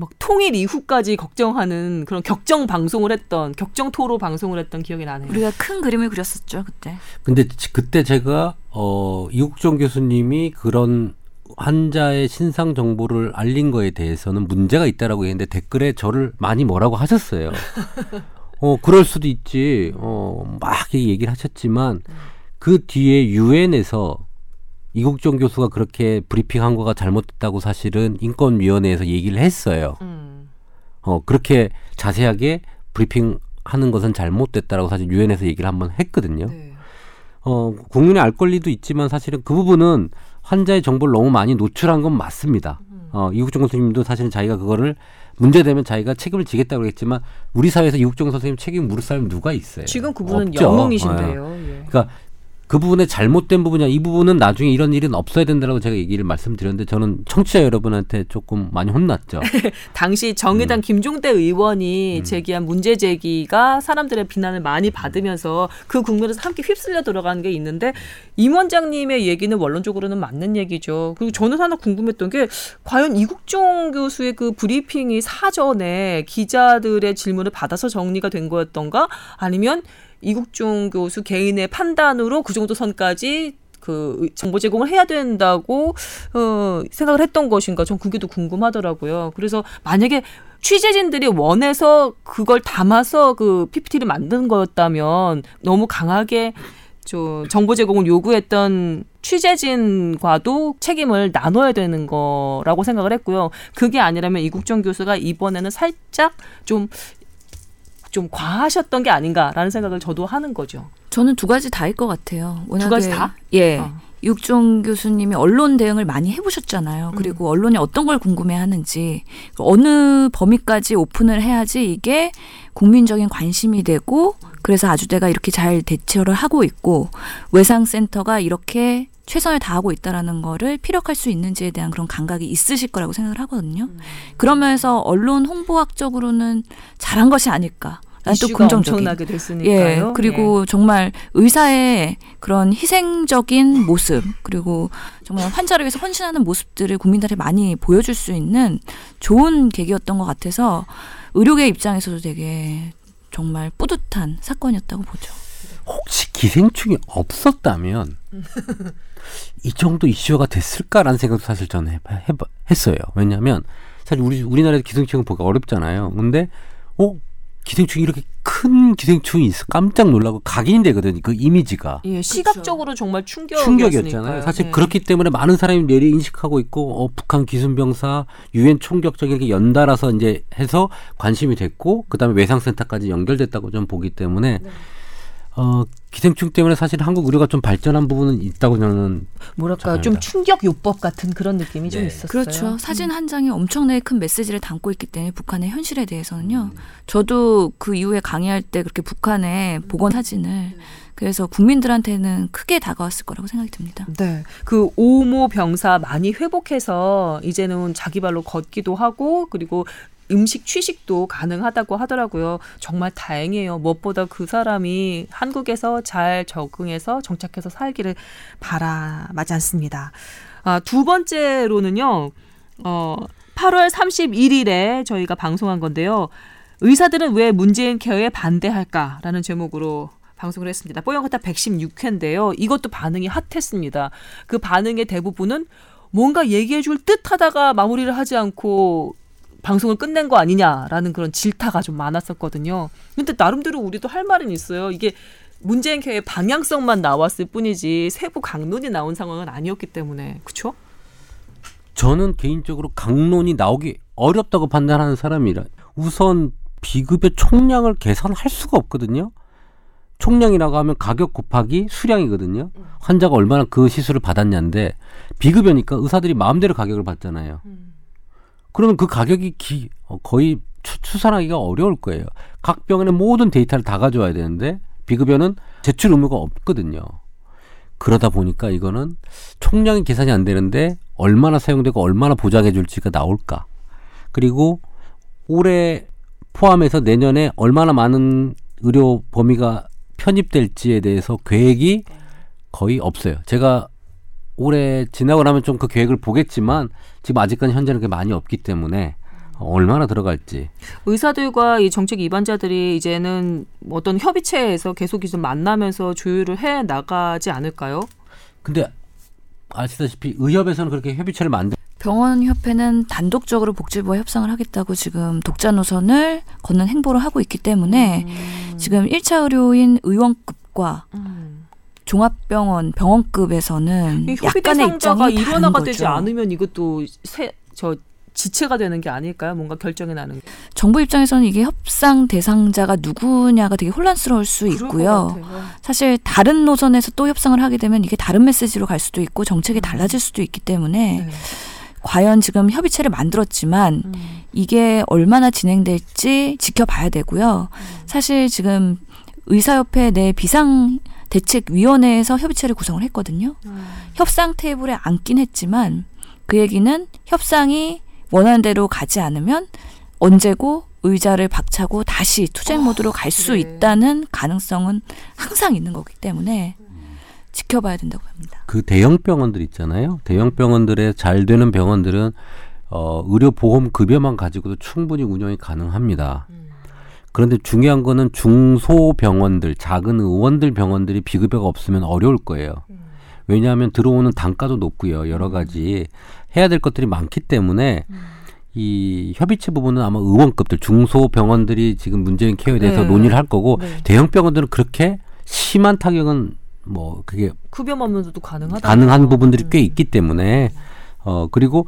막 통일 이후까지 걱정하는 그런 격정 방송을 했던 격정 토로 방송을 했던 기억이 나네요. 우리가 큰 그림을 그렸었죠, 그때. 근데 지- 그때 제가 어 이국종 교수님이 그런 환자의 신상 정보를 알린 거에 대해서는 문제가 있다라고 했는데 댓글에 저를 많이 뭐라고 하셨어요. 어 그럴 수도 있지. 어막 얘기를 하셨지만 그 뒤에 유엔에서 이국종 교수가 그렇게 브리핑한 거가 잘못됐다고 사실은 인권위원회에서 얘기를 했어요. 음. 어 그렇게 자세하게 브리핑하는 것은 잘못됐다라고 사실 유엔에서 얘기를 한번 했거든요. 네. 어, 국민의 알 권리도 있지만 사실은 그 부분은 환자의 정보를 너무 많이 노출한 건 맞습니다. 어, 이국종 선생님도 사실은 자기가 그거를 문제되면 자기가 책임을 지겠다고 했지만 우리 사회에서 이국종 선생님 책임 물을 사람이 누가 있어요? 지금 그분은 없죠. 어. 영웅이신데요. 예. 그러니까 그 부분에 잘못된 부분이야. 이 부분은 나중에 이런 일은 없어야 된다라고 제가 얘기를 말씀드렸는데 저는 청취자 여러분한테 조금 많이 혼났죠. 당시 정의당 음. 김종대 의원이 제기한 문제 제기가 사람들의 비난을 많이 받으면서 그 국면에서 함께 휩쓸려 들어가는 게 있는데 임 원장님의 얘기는 원론적으로는 맞는 얘기죠. 그리고 저는 하나 궁금했던 게 과연 이국종 교수의 그 브리핑이 사전에 기자들의 질문을 받아서 정리가 된 거였던가 아니면 이국종 교수 개인의 판단으로 그 정도 선까지 그 정보 제공을 해야 된다고 어, 생각을 했던 것인가? 전 그게 더 궁금하더라고요. 그래서 만약에 취재진들이 원해서 그걸 담아서 그 PPT를 만든 거였다면 너무 강하게 저 정보 제공을 요구했던 취재진과도 책임을 나눠야 되는 거라고 생각을 했고요. 그게 아니라면 이국정 교수가 이번에는 살짝 좀 좀 과하셨던 게 아닌가라는 생각을 저도 하는 거죠. 저는 두 가지 다일 것 같아요. 워낙에, 가지 다? 예. 어. 육종 교수님이 언론 대응을 많이 해보셨잖아요. 그리고 언론이 어떤 걸 궁금해하는지 어느 범위까지 오픈을 해야지 이게 국민적인 관심이 되고 그래서 아주대가 이렇게 잘 대처를 하고 있고 외상센터가 이렇게 최선을 다하고 있다라는 거를 피력할 수 있는지에 대한 그런 감각이 있으실 거라고 생각을 하거든요. 그러면서 언론 홍보학적으로는 잘한 것이 아닐까. 난또 이슈가 긍정적인. 엄청나게 됐으니까요. 예, 그리고 정말 의사의 그런 희생적인 모습, 그리고 정말 환자를 위해서 헌신하는 모습들을 국민들에 많이 보여줄 수 있는 좋은 계기였던 것 같아서 의료계 입장에서도 되게 정말 뿌듯한 사건이었다고 보죠. 혹시 기생충이 없었다면 이 정도 이슈가 됐을까라는 생각도 사실 저는 해봐, 해봐, 했어요. 왜냐하면 사실 우리 우리나라에서 기생충을 보기 어렵잖아요. 근데 어 기생충이 이렇게 큰 기생충이 있어 깜짝 놀라고 각인이 되거든요. 그 이미지가 예, 시각적으로 정말 충격이었잖아요. 충격이었잖아요. 사실 그렇기 때문에 많은 사람이 내리 인식하고 있고 어, 북한 기순병사 유엔 총격적 이렇게 연달아서 이제 해서 관심이 됐고 그다음에 외상센터까지 연결됐다고 좀 보기 때문에 어, 기생충 때문에 사실 한국 의료가 좀 발전한 부분은 있다고 저는 뭐랄까 좀 충격 요법 같은 그런 느낌이 좀 네. 있었어요. 그렇죠. 사진 한 장이 엄청나게 큰 메시지를 담고 있기 때문에 북한의 현실에 음. 대해서는요. 저도 그 이후에 강의할 때 그렇게 북한의 보건 사진을 그래서 국민들한테는 크게 다가왔을 거라고 생각이 듭니다. 네. 그 오모 병사 많이 회복해서 이제는 자기 발로 걷기도 하고 그리고 음식 취식도 가능하다고 하더라고요. 정말 다행이에요. 무엇보다 그 사람이 한국에서 잘 적응해서 정착해서 살기를 바라마지 않습니다. 아, 두 번째로는요. 어, 8월 31일에 저희가 방송한 건데요. 의사들은 왜 문재인 케어에 반대할까라는 제목으로 방송을 했습니다. 뽀용가타 116회인데요. 이것도 반응이 핫했습니다. 그 반응의 대부분은 뭔가 얘기해 줄 듯 하다가 마무리를 하지 않고 방송을 끝낸 거 아니냐라는 그런 질타가 좀 많았었거든요. 근데 나름대로 우리도 할 말은 있어요. 이게 문재인 케어의 방향성만 나왔을 뿐이지 세부 강론이 나온 상황은 아니었기 때문에 그렇죠? 저는 개인적으로 강론이 나오기 어렵다고 판단하는 사람이라 우선 비급여 총량을 계산할 수가 없거든요. 총량이라고 하면 가격 곱하기 수량이거든요. 환자가 얼마나 그 시술을 받았냐인데 비급여니까 의사들이 마음대로 가격을 받잖아요. 그러면 그 가격이 기, 어, 거의 추, 추산하기가 어려울 거예요. 각 병원의 모든 데이터를 다 가져와야 되는데 비급여는 제출 의무가 없거든요. 그러다 보니까 이거는 총량이 계산이 안 되는데 얼마나 사용되고 얼마나 보장해 줄지가 나올까. 그리고 올해 포함해서 내년에 얼마나 많은 의료 범위가 편입될지에 대해서 계획이 거의 없어요. 제가 올해 지나고 나면 좀 그 계획을 보겠지만 지금 아직까지 현재는 그게 많이 없기 때문에 얼마나 들어갈지 의사들과 이 정책 위반자들이 이제는 어떤 협의체에서 계속 좀 만나면서 조율을 해 나가지 않을까요? 근데 아시다시피 의협에서는 그렇게 협의체를 만들 병원 협회는 단독적으로 복지부와 협상을 하겠다고 지금 독자 노선을 걷는 행보를 하고 있기 때문에 지금 1차 의료인 의원급과 음. 종합병원 병원급에서는 약간의 입장이 거죠. 되지 않으면 이것도 세, 저 지체가 되는 게 아닐까요? 뭔가 결정이 나는 게. 정부 입장에서는 이게 협상 대상자가 누구냐가 되게 혼란스러울 수 있고요. 같아요. 사실 다른 노선에서 또 협상을 하게 되면 이게 다른 메시지로 갈 수도 있고 정책이 달라질 수도 있기 때문에 네. 과연 지금 협의체를 만들었지만 음. 이게 얼마나 진행될지 지켜봐야 되고요. 사실 지금 의사협회 내 비상 대책위원회에서 협의체를 구성을 했거든요. 협상 테이블에 앉긴 했지만 그 얘기는 협상이 원하는 대로 가지 않으면 언제고 의자를 박차고 다시 투쟁 모드로 갈수 그래. 있다는 가능성은 항상 있는 거기 때문에 지켜봐야 된다고 합니다. 그 대형 병원들 있잖아요. 대형 병원들에 잘 되는 병원들은 어, 의료 보험 급여만 가지고도 충분히 운영이 가능합니다. 그런데 중요한 거는 중소 병원들, 작은 의원들 병원들이 비급여가 없으면 어려울 거예요. 왜냐하면 들어오는 단가도 높고요. 여러 가지 해야 될 것들이 많기 때문에 이 협의체 부분은 아마 의원급들, 중소 병원들이 지금 문재인 케어에 대해서 네. 논의를 할 거고 네. 대형 병원들은 그렇게 심한 타격은 뭐 그게 급여 없는데도 가능하다. 가능한 부분들이 꽤 있기 때문에 어 그리고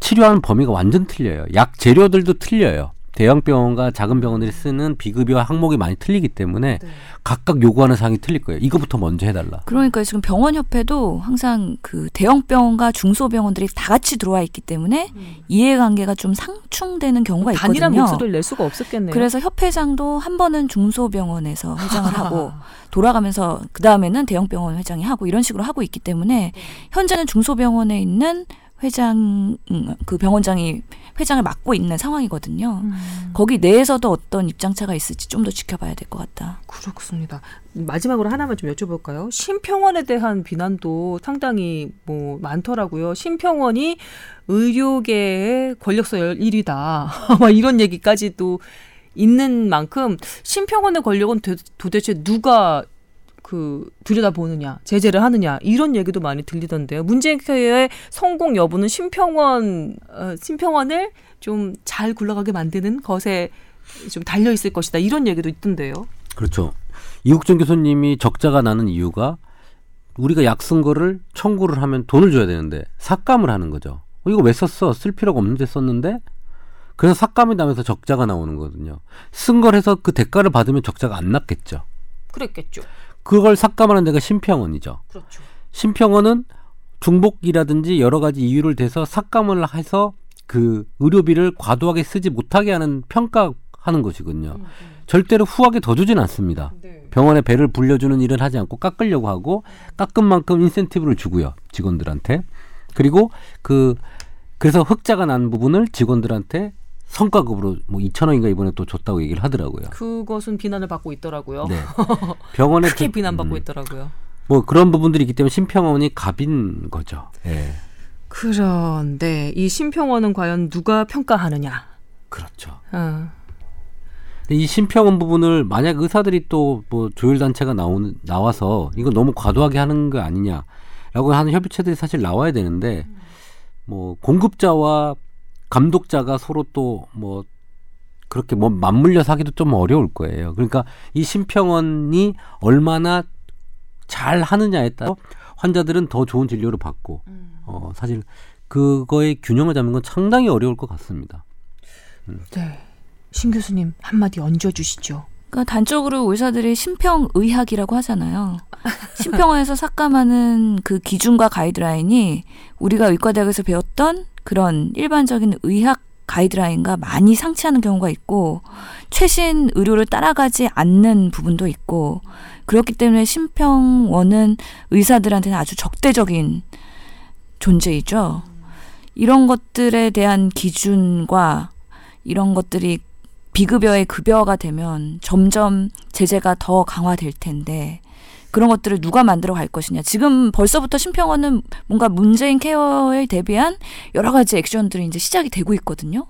치료하는 범위가 완전 틀려요. 약 재료들도 틀려요. 대형 병원과 작은 병원들이 쓰는 비급여 항목이 많이 틀리기 때문에 네. 각각 요구하는 사항이 틀릴 거예요. 이거부터 먼저 해달라. 그러니까 지금 병원 협회도 항상 그 대형 병원과 중소 병원들이 다 같이 들어와 있기 때문에 이해관계가 좀 상충되는 경우가 있거든요. 단일한 목소리를 낼 수가 없었겠네요. 그래서 협회장도 한 번은 중소 병원에서 회장을 하고 돌아가면서 그 다음에는 대형 병원 회장이 하고 이런 식으로 하고 있기 때문에 현재는 중소 병원에 있는 회장 음, 그 병원장이 회장을 맡고 있는 상황이거든요. 음. 거기 내에서도 어떤 입장차가 있을지 좀 더 지켜봐야 될 것 같다. 그렇습니다. 마지막으로 하나만 좀 여쭤볼까요? 심평원에 대한 비난도 상당히 뭐 많더라고요. 심평원이 의료계의 권력서열 1위다. 막 이런 얘기까지도 있는 만큼 심평원의 권력은 도, 도대체 누가 그 들여다보느냐, 제재를 하느냐 이런 얘기도 많이 들리던데요. 문재인 케어의 성공 여부는 심평원 어, 심평원을 좀 잘 굴러가게 만드는 것에 좀 달려 있을 것이다 이런 얘기도 있던데요. 그렇죠. 이국정 교수님이 적자가 나는 이유가 우리가 약쓴 거를 청구를 하면 돈을 줘야 되는데 삭감을 하는 거죠. 어, 이거 왜 썼어? 쓸 필요가 없는데 썼는데 그래서 삭감이 나면서 적자가 나오는 거거든요. 쓴 걸 해서 그 대가를 받으면 적자가 안 났겠죠. 그랬겠죠. 그걸 삭감하는 데가 심평원이죠. 그렇죠. 심평원은 중복이라든지 여러 가지 이유를 대서 삭감을 해서 그 의료비를 과도하게 쓰지 못하게 하는 평가하는 것이거든요. 절대로 후하게 더 주진 않습니다. 네. 병원에 배를 불려주는 일은 하지 않고 깎으려고 하고 깎은 만큼 인센티브를 주고요 직원들한테 그리고 그 그래서 흑자가 난 부분을 직원들한테 성과급으로 뭐 2천 원인가 이번에 또 줬다고 얘기를 하더라고요. 그것은 비난을 받고 있더라고요. 네. 병원에 크게 그- 비난받고 음, 있더라고요. 뭐 그런 부분들이 있기 때문에 심평원이 갑인 거죠. 예. 그런데 이 심평원은 과연 누가 평가하느냐? 그렇죠. 어. 근데 이 심평원 부분을 만약 의사들이 또 뭐 조율 단체가 나오는 나와서 이거 너무 과도하게 하는 거 아니냐라고 하는 협의체들이 사실 나와야 되는데 뭐 공급자와 감독자가 서로 또 뭐 그렇게 뭐 맞물려서 하기도 좀 어려울 거예요. 그러니까 이 심평원이 얼마나 잘 하느냐에 따라 환자들은 더 좋은 진료를 받고 어 사실 그거의 균형을 잡는 건 상당히 어려울 것 같습니다. 네. 신 교수님 한마디 얹어 주시죠. 그러니까 단적으로 의사들이 심평의학이라고 하잖아요. 심평원에서 삭감하는 그 기준과 가이드라인이 우리가 의과대학에서 배웠던 그런 일반적인 의학 가이드라인과 많이 상치하는 경우가 있고 최신 의료를 따라가지 않는 부분도 있고 그렇기 때문에 심평원은 의사들한테는 아주 적대적인 존재이죠. 이런 것들에 대한 기준과 이런 것들이 비급여의 급여가 되면 점점 제재가 더 강화될 텐데 그런 것들을 누가 만들어 갈 것이냐. 지금 벌써부터 심평원은 뭔가 문재인 케어에 대비한 여러 가지 액션들이 이제 시작이 되고 있거든요.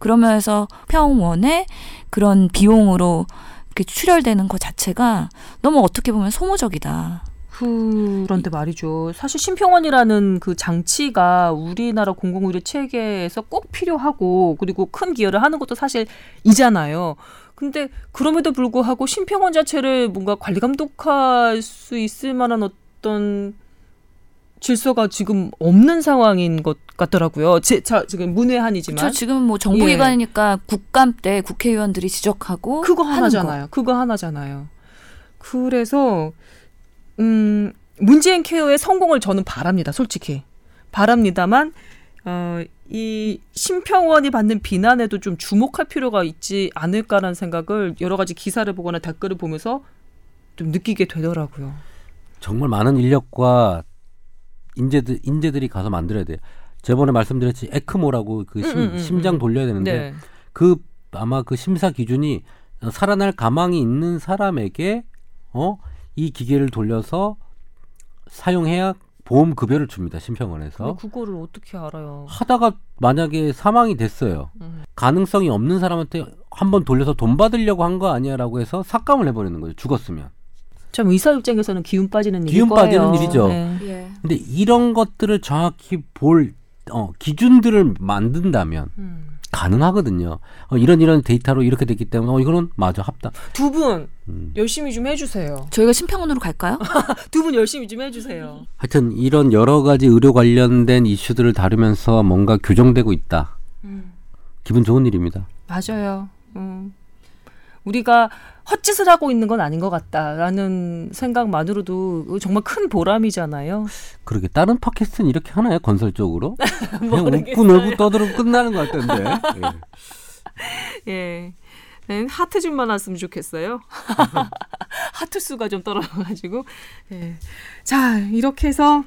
그러면서 평원의 그런 비용으로 이렇게 출혈되는 것 자체가 너무 어떻게 보면 소모적이다. 그런데 말이죠. 사실 심평원이라는 그 장치가 우리나라 공공의료 체계에서 꼭 필요하고 그리고 큰 기여를 하는 것도 사실 이잖아요. 근데 그럼에도 불구하고 심평원 자체를 뭔가 관리 감독할 수 있을 만한 어떤 질서가 지금 없는 상황인 것 같더라고요. 제, 자, 지금 문외한이지만 그렇죠. 지금 뭐 정부기관이니까 국감 때 국회의원들이 지적하고 그거 하나잖아요. 그거 하나잖아요. 그래서 음 문재인 케어의 성공을 저는 바랍니다. 솔직히 바랍니다만 어, 이 심평원이 받는 비난에도 좀 주목할 필요가 있지 않을까라는 생각을 여러 가지 기사를 보거나 댓글을 보면서 좀 느끼게 되더라고요. 정말 많은 인력과 인재들 인재들이 가서 만들어야 돼요. 저번에 말씀드렸지 에크모라고 그 심, 음, 음, 음, 음. 돌려야 되는데 네. 그 아마 그 심사 기준이 살아날 가망이 있는 사람에게 어 이 기계를 돌려서 사용해야 보험 급여를 줍니다 심평원에서 그거를 어떻게 알아요? 하다가 만약에 사망이 됐어요 음. 가능성이 없는 사람한테 한 번 돌려서 돈 받으려고 한 거 아니야라고 해서 삭감을 해버리는 거죠 죽었으면 참 의사 입장에서는 기운 빠지는 일일 기운 거예요. 빠지는 일이죠. 네. 예. 근데 이런 것들을 정확히 볼 어, 기준들을 만든다면 음. 가능하거든요. 어, 이런 이런 데이터로 이렇게 됐기 때문에 어, 이거는 맞아 합당. 두분 음. 열심히 좀 해주세요. 저희가 심평원으로 갈까요? 두 분 열심히 좀 해주세요. 하여튼 이런 여러 가지 의료 관련된 이슈들을 다루면서 뭔가 교정되고 있다. 음. 기분 좋은 일입니다. 맞아요. 음. 우리가 헛짓을 하고 있는 건 아닌 것 같다라는 생각만으로도 정말 큰 보람이잖아요. 그러게 다른 팟캐스트는 이렇게 하나요? 건설적으로? 그냥. 웃고 놀고 떠들고 끝나는 것 같던데. 예. 예. 네, 하트 좀 많았으면 좋겠어요. 하트 수가 좀 떨어져가지고. 예. 자, 이렇게 해서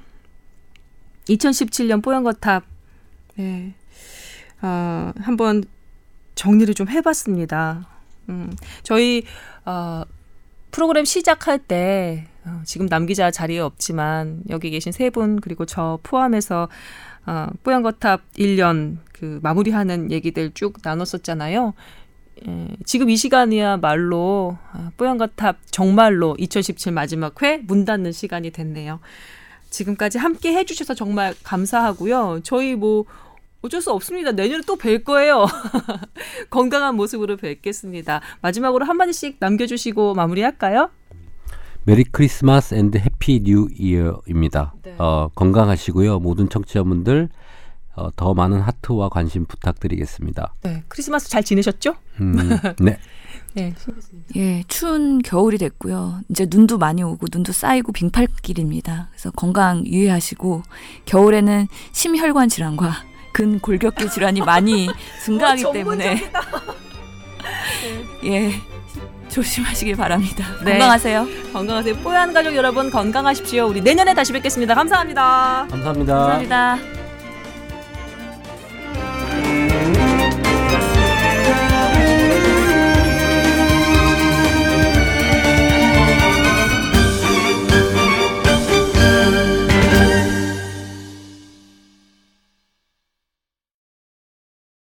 2017년 뽀얀거탑, 예. 어, 한번 정리를 좀 해봤습니다. 음, 저희, 어, 프로그램 시작할 때, 어, 지금 남기자 자리에 없지만, 여기 계신 세 분, 그리고 저 포함해서, 어, 뽀얀거탑 1년 그 마무리하는 얘기들 쭉 나눴었잖아요. 예, 지금 이 시간이야말로 아, 뽀얀거탑 정말로 2017 마지막 회 문 닫는 시간이 됐네요. 지금까지 함께 해주셔서 정말 감사하고요. 저희 뭐 어쩔 수 없습니다. 내년에 또 뵐 거예요. 건강한 모습으로 뵙겠습니다. 마지막으로 한마디씩 남겨주시고 마무리할까요? Merry Christmas and Happy New Year입니다. 네. 어, 건강하시고요. 모든 청취자분들 어, 더 많은 하트와 관심 부탁드리겠습니다. 네, 크리스마스 잘 지내셨죠? 음, 네. 네. 예, 추운 겨울이 됐고요. 이제 눈도 많이 오고 눈도 쌓이고 빙팔길입니다. 그래서 건강 유의하시고 겨울에는 심혈관 질환과 근골격계 질환이 많이 증가하기 때문에 예. 조심하시길 바랍니다. 네. 건강하세요. 건강하세요. 뽀얀 가족 여러분 건강하십시오. 우리 내년에 다시 뵙겠습니다. 감사합니다. 감사합니다. 감사합니다.